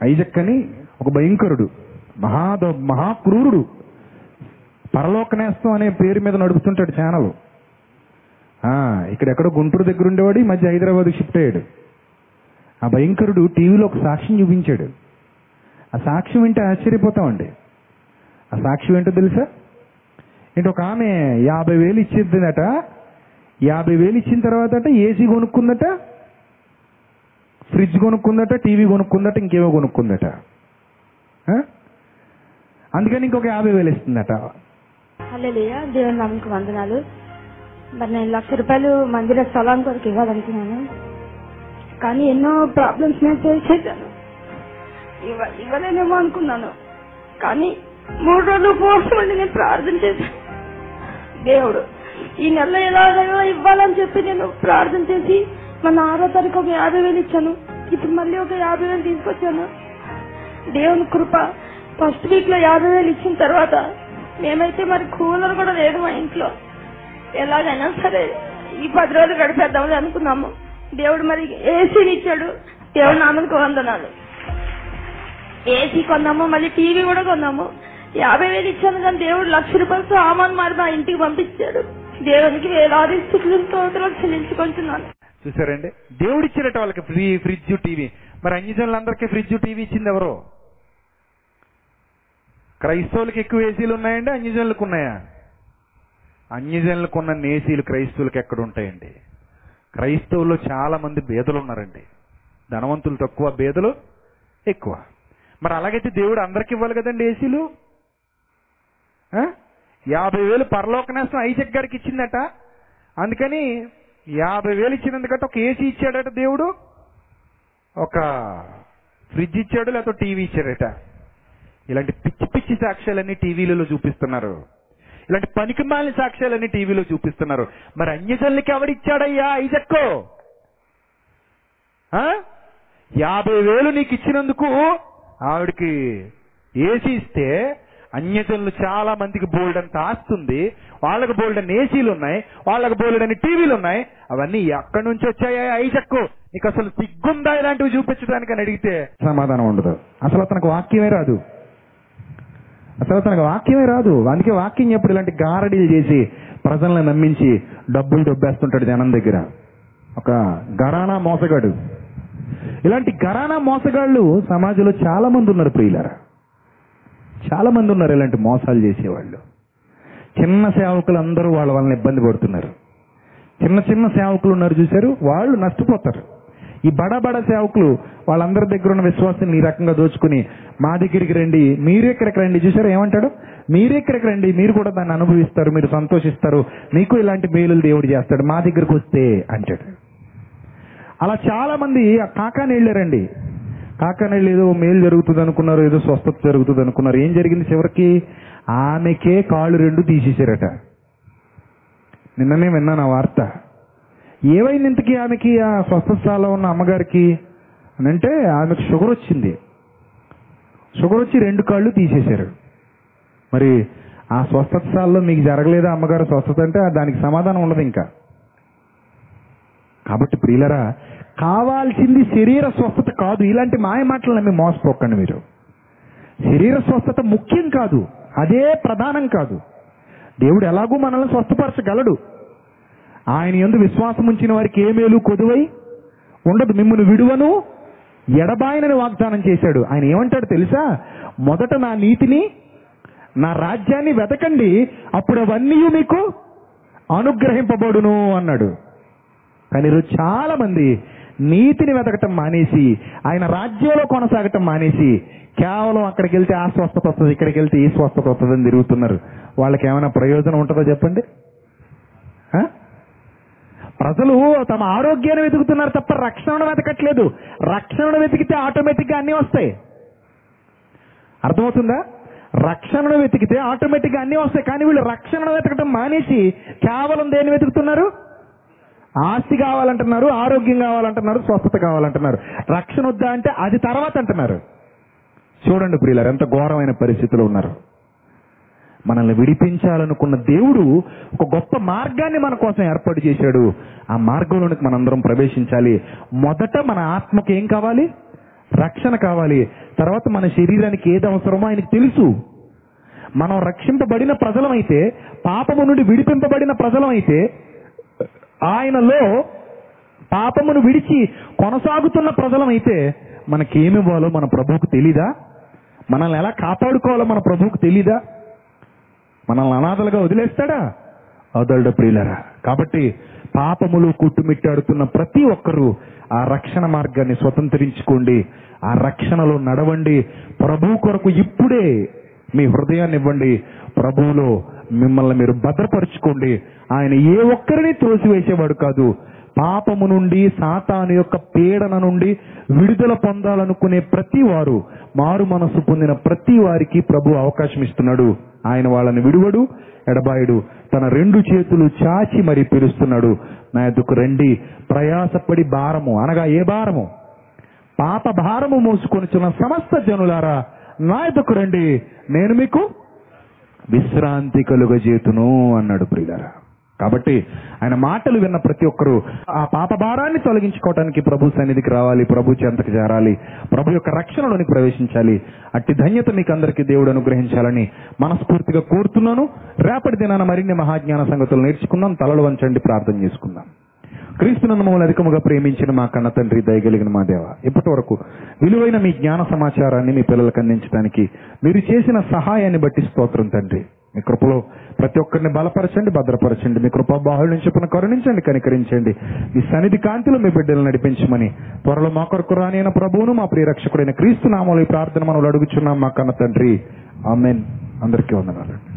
ఐజక్ అని ఒక భయంకరుడు మహా మహాక్రూరుడు పరలోకనేస్తం అనే పేరు మీద నడుపుతుంటాడు ఛానల్. ఇక్కడెక్కడో గుంటూరు దగ్గర ఉండేవాడు ఈ మధ్య హైదరాబాద్ షిఫ్ట్ అయ్యాడు. ఆ భయంకరుడు టీవీలో ఒక సాక్ష్యం చూపించాడు. ఆ సాక్ష్యం వింటే ఆశ్చర్యపోతామండి. ఆ సాక్ష్యం ఏంటో తెలుసా? ఏంటి ఒక ఆమె యాభై వేలు ఇచ్చేద్దనట. యాభై వేలు ఇచ్చిన తర్వాత ఏసీ కొనుక్కుందట. ఫ్రిడ్జ్ కొనుక్కుందట టీవీ కొనుక్కుందట ఇంకేమో కొనుక్కుందట. అందుకని ఇంకొక యాభై వేలు ఇస్తుందట. హల్లెలూయా దేవుని నామకు వందనాలు. మరి నేను లక్ష రూపాయలు మందిర స్థలం కొరకు ఇవ్వాలనుకున్నాను. కానీ ఎన్నో ప్రాబ్లమ్స్ నేను ఫేస్ చేశాను. ఇవ్వ ఇవ్వలేనేమో అనుకున్నాను. కానీ మూడు రోజులు ఉపవాసం ఉండి నేను ప్రార్థన చేశాను. దేవుడు ఈ నెల ఎలా ఇవ్వాలని చెప్పి నేను ప్రార్థన చేసి మన ఆరో తారీఖు ఒక యాభై వేలు ఇచ్చాను. ఇప్పుడు మళ్ళీ ఒక యాభై వేలు తీసుకొచ్చాను. దేవుని కృప ఫస్ట్ వీక్లో యాభై వేలు ఇచ్చిన తర్వాత మేమైతే మరి కూలర్ కూడా లేదు మా ఇంట్లో. ఎలాగైనా సరే ఈ పది రోజులు గడిపేద్దామని అనుకున్నాము. దేవుడు మరి ఏసీని ఇచ్చాడు. దేవుడు నామకు వందనాలు. ఏసీ కొన్నాము మళ్ళీ టీవీ కూడా కొన్నాము. యాభై వేలు ఇచ్చాను కానీ దేవుడు లక్ష రూపాయలతో ఆమాన్ మరి మా ఇంటికి పంపించాడు. దేవునికి వేలాది స్థుతులు స్తోత్రాలు చెల్లించుకుంటున్నాను. చూసారండి దేవుడు ఇచ్చినట్టు వాళ్ళకి ఫ్రీ ఫ్రిడ్జ్ టీవీ. మరి అన్యజనులందరికీ ఫ్రిడ్జ్ టీవీ ఇచ్చింది ఎవరు? క్రైస్తవులకు ఎక్కువ ఏసీలు ఉన్నాయండి అన్యజనులకు ఉన్నాయా? అన్యజనులకు ఉన్న ఏసీలు క్రైస్తవులకు ఎక్కడ ఉంటాయండి? క్రైస్తవుల్లో చాలా మంది బేదలు ఉన్నారండి. ధనవంతులు తక్కువ బేదలు ఎక్కువ. మరి అలాగైతే దేవుడు అందరికి ఇవ్వాలి కదండి ఏసీలు? యాభై వేలు పరలోకనేస్తం ఐజక్ గారికి ఇచ్చిందట. అందుకని యాభై వేలు ఇచ్చినందుకంటే ఒక ఏసీ ఇచ్చాడట దేవుడు? ఒక ఫ్రిడ్జ్ ఇచ్చాడు లేకపోతే టీవీ ఇచ్చాడట. ఇలాంటి పిచ్చి పిచ్చి సాక్ష్యాలన్నీ టీవీలలో చూపిస్తున్నారు. ఇలాంటి పనికిమాలిన సాక్ష్యాలన్నీ టీవీలో చూపిస్తున్నారు. మరి అన్యజనులకి ఎవడిచ్చాడయ్యా ఐజక్కో? ఆ? యాభై వేలు నీకు ఇచ్చినందుకు ఆవిడకి ఏసీ ఇస్తే అన్యజనులు చాలా మందికి బోల్డ్ అంత ఆస్తుంది వాళ్ళకి బోల్డ్ అని ఏసీలు ఉన్నాయి వాళ్ళకి బోల్డ్ అని టీవీలు ఉన్నాయి అవన్నీ ఎక్కడి నుంచి వచ్చాయా ఐజక్కు? నీకు అసలు సిగ్గుందా ఇలాంటివి చూపించడానికి అని అడిగితే సమాధానం ఉండదు. అసలు అతనికి వాక్యమే రాదు. అసలు అతనికి వాక్యమే రాదు. అందుకే వాక్యం ఎప్పుడు ఇలాంటి గారడీలు చేసి ప్రజలను నమ్మించి డబ్బులు దొబ్బేస్తుంటాడు జనం దగ్గర. ఒక గరానా మోసగాడు. ఇలాంటి గరానా మోసగాళ్ళు సమాజంలో చాలా మంది ఉన్నారు ప్రియులారా. చాలా మంది ఉన్నారు ఇలాంటి మోసాలు చేసేవాళ్ళు. చిన్న సేవకులు అందరూ వాళ్ళ వలన ఇబ్బంది పడుతున్నారు. చిన్న చిన్న సేవకులు ఉన్నారు చూశారు వాళ్ళు నష్టపోతారు. ఈ బడబడ సేవకులు వాళ్ళందరి దగ్గర ఉన్న విశ్వాసాన్ని ఈ రకంగా దోచుకుని మా దగ్గరికి రండి మీరు ఇక్కడికి రండి. చూసారు ఏమంటాడు? మీరు ఇక్కడికి రండి మీరు కూడా దాన్ని అనుభవిస్తారు మీరు సంతోషిస్తారు మీకు ఇలాంటి మేలులు దేవుడు చేస్తాడు మా దగ్గరకు వస్తే అంటాడు. అలా చాలా మంది ఆ కాకాని వెళ్ళారండి. కాకాని ఏదో మేలు జరుగుతుంది అనుకున్నారు ఏదో స్వస్థత జరుగుతుంది అనుకున్నారు ఏం జరిగింది చివరికి? ఆమెకే కాళ్ళు రెండు తీసేశారట. నిన్ననే విన్నాను ఆ వార్త. ఏమైంది ఇంతకీ ఆమెకి ఆ స్వస్థస్థాలో ఉన్న అమ్మగారికి? అని అంటే ఆమెకు షుగర్ వచ్చింది. షుగర్ వచ్చి రెండు కాళ్ళు తీసేశారు. మరి ఆ స్వస్థతశాలలో మీకు జరగలేదా అమ్మగారు స్వస్థత అంటే దానికి సమాధానం ఉండదు ఇంకా. కాబట్టి ప్రియులరా కావాల్సింది శరీర స్వస్థత కాదు. ఇలాంటి మాయ మాటలు నమ్మి మోసపోకండి మీరు. శరీర స్వస్థత ముఖ్యం కాదు. అదే ప్రధానం కాదు. దేవుడు ఎలాగూ మనల్ని స్వస్థపరచగలడు. ఆయన ఎందు విశ్వాసం ఉంచిన వారికి ఏ మేలు కొదువై ఉండదు. మిమ్మల్ని విడువను ఎడబాయనని వాగ్దానం చేశాడు. ఆయన ఏమంటాడు తెలుసా? మొదట నా నీతిని నా రాజ్యాన్ని వెతకండి. అప్పుడు అవన్నీ మీకు అనుగ్రహింపబడును అన్నాడు. కానీ ఈరోజు చాలా మంది నీతిని వెతకటం మానేసి ఆయన రాజ్యంలో కొనసాగటం మానేసి కేవలం అక్కడికి వెళ్తే ఆ స్వస్థత వస్తుంది ఇక్కడికి వెళ్తే ఈ స్వస్థత వస్తుందని తిరుగుతున్నారు. వాళ్ళకి ఏమైనా ప్రయోజనం ఉంటుందో చెప్పండి? ఆ? ప్రజలు తమ ఆరోగ్యాన్ని వెతుకుతున్నారు తప్ప రక్షణను వెతకట్లేదు. రక్షణను వెతికితే ఆటోమేటిక్గా వస్తాయి. అర్థమవుతుందా? రక్షణను వెతికితే ఆటోమేటిక్గా అన్నీ వస్తాయి. కానీ వీళ్ళు రక్షణను వెతకటం మానేసి కేవలం దేన్ని వెతుకుతున్నారు? ఆస్తి కావాలంటున్నారు ఆరోగ్యం కావాలంటున్నారు స్వస్థత కావాలంటున్నారు. రక్షణ వద్దా అంటే అది తర్వాత అంటున్నారు. చూడండి ప్రియులారు ఎంత ఘోరమైన పరిస్థితిలో ఉన్నారు. మనల్ని విడిపించాలనుకున్న దేవుడు ఒక గొప్ప మార్గాన్ని మన కోసం ఏర్పాటు చేశాడు. ఆ మార్గంలోనికి మనందరం ప్రవేశించాలి. మొదట మన ఆత్మకు ఏం కావాలి? రక్షణ కావాలి. తర్వాత మన శరీరానికి ఏది అవసరమో ఆయనకు తెలుసు. మనం రక్షింపబడిన ప్రజలమైతే పాపము నుండి విడిపింపబడిన ప్రజలమైతే ఆయనలో పాపమును విడిచి కొనసాగుతున్న ప్రజలమైతే మనకేమివ్వాలో మన ప్రభువుకు తెలీదా? మనల్ని ఎలా కాపాడుకోవాలో మన ప్రభువుకు తెలీదా? మనల్ని అనాథలుగా వదిలేస్తాడా? వదలడు ప్రియులరా. కాబట్టి పాపములు కుట్టుమిట్టాడుతున్న ప్రతి ఒక్కరూ ఆ రక్షణ మార్గాన్ని స్వతంత్రించుకోండి. ఆ రక్షణలో నడవండి. ప్రభు కొరకు ఇప్పుడే మీ హృదయాన్ని ఇవ్వండి ప్రభువులో మిమ్మల్ని మీరు భద్రపరుచుకోండి. ఆయన ఏ ఒక్కరిని త్రోసివేసేవాడు కాదు. పాపము నుండి సాతాను యొక్క పీడన నుండి విడుదల పొందాలనుకునే ప్రతి వారు మారు మనసు పొందిన ప్రతి వారికి ప్రభు అవకాశం ఇస్తున్నాడు. ఆయన వాళ్ళని విడువడు ఎడబాయుడు. తన రెండు చేతులు చాచి మరి పిలుస్తున్నాడు. నా ఎద్దుకు రండి ప్రయాసపడి భారము అనగా ఏ భారము? పాప భారము మోసుకొనిచున్న సమస్త జనులారా నా ఎద్దుకు రండి నేను మీకు విశ్రాంతి కలుగజేతును అన్నాడు ప్రియులారా. కాబట్టి ఆయన మాటలు విన్న ప్రతి ఒక్కరూ ఆ పాప భారాన్ని తొలగించుకోవడానికి ప్రభు సన్నిధికి రావాలి ప్రభు చెంతకు చేరాలి ప్రభు యొక్క రక్షణలోనికి ప్రవేశించాలి. అట్టి ధన్యత మీకు అందరికీ దేవుడు అనుగ్రహించాలని మనస్ఫూర్తిగా కోరుతున్నాను. రేపటి దినాన మరిన్ని మహాజ్ఞాన సంగతులు నేర్చుకుందాం. తలలు వంచండి ప్రార్థన చేసుకుందాం. క్రీస్తునందు మమ్మల్ని అధికముగా ప్రేమించిన మా కన్న తండ్రి దయగలిగిన మా దేవ ఇప్పటి వరకు విలువైన మీ జ్ఞాన సమాచారాన్ని మీ పిల్లలకు అందించడానికి మీరు చేసిన సహాయాన్ని బట్టి స్తోత్రం తండ్రి. మీ కృపలో ప్రతి ఒక్కరిని బలపరచండి భద్రపరచండి. మీ కృప బాహుళ నుంచి పునః కరుణించండి కనికరించండి. మీ సన్నిధి కాంతిలో మీ బిడ్డలు నడిపించమని త్వరలో మా కొరకు రానైన ప్రభువును మా ప్రియరక్షకుడైన క్రీస్తు నామలు ఈ ప్రార్థన మనం అడుగుచున్నాం మా కన్న తండ్రి. ఆమెన్. అందరికీ వందనాలండి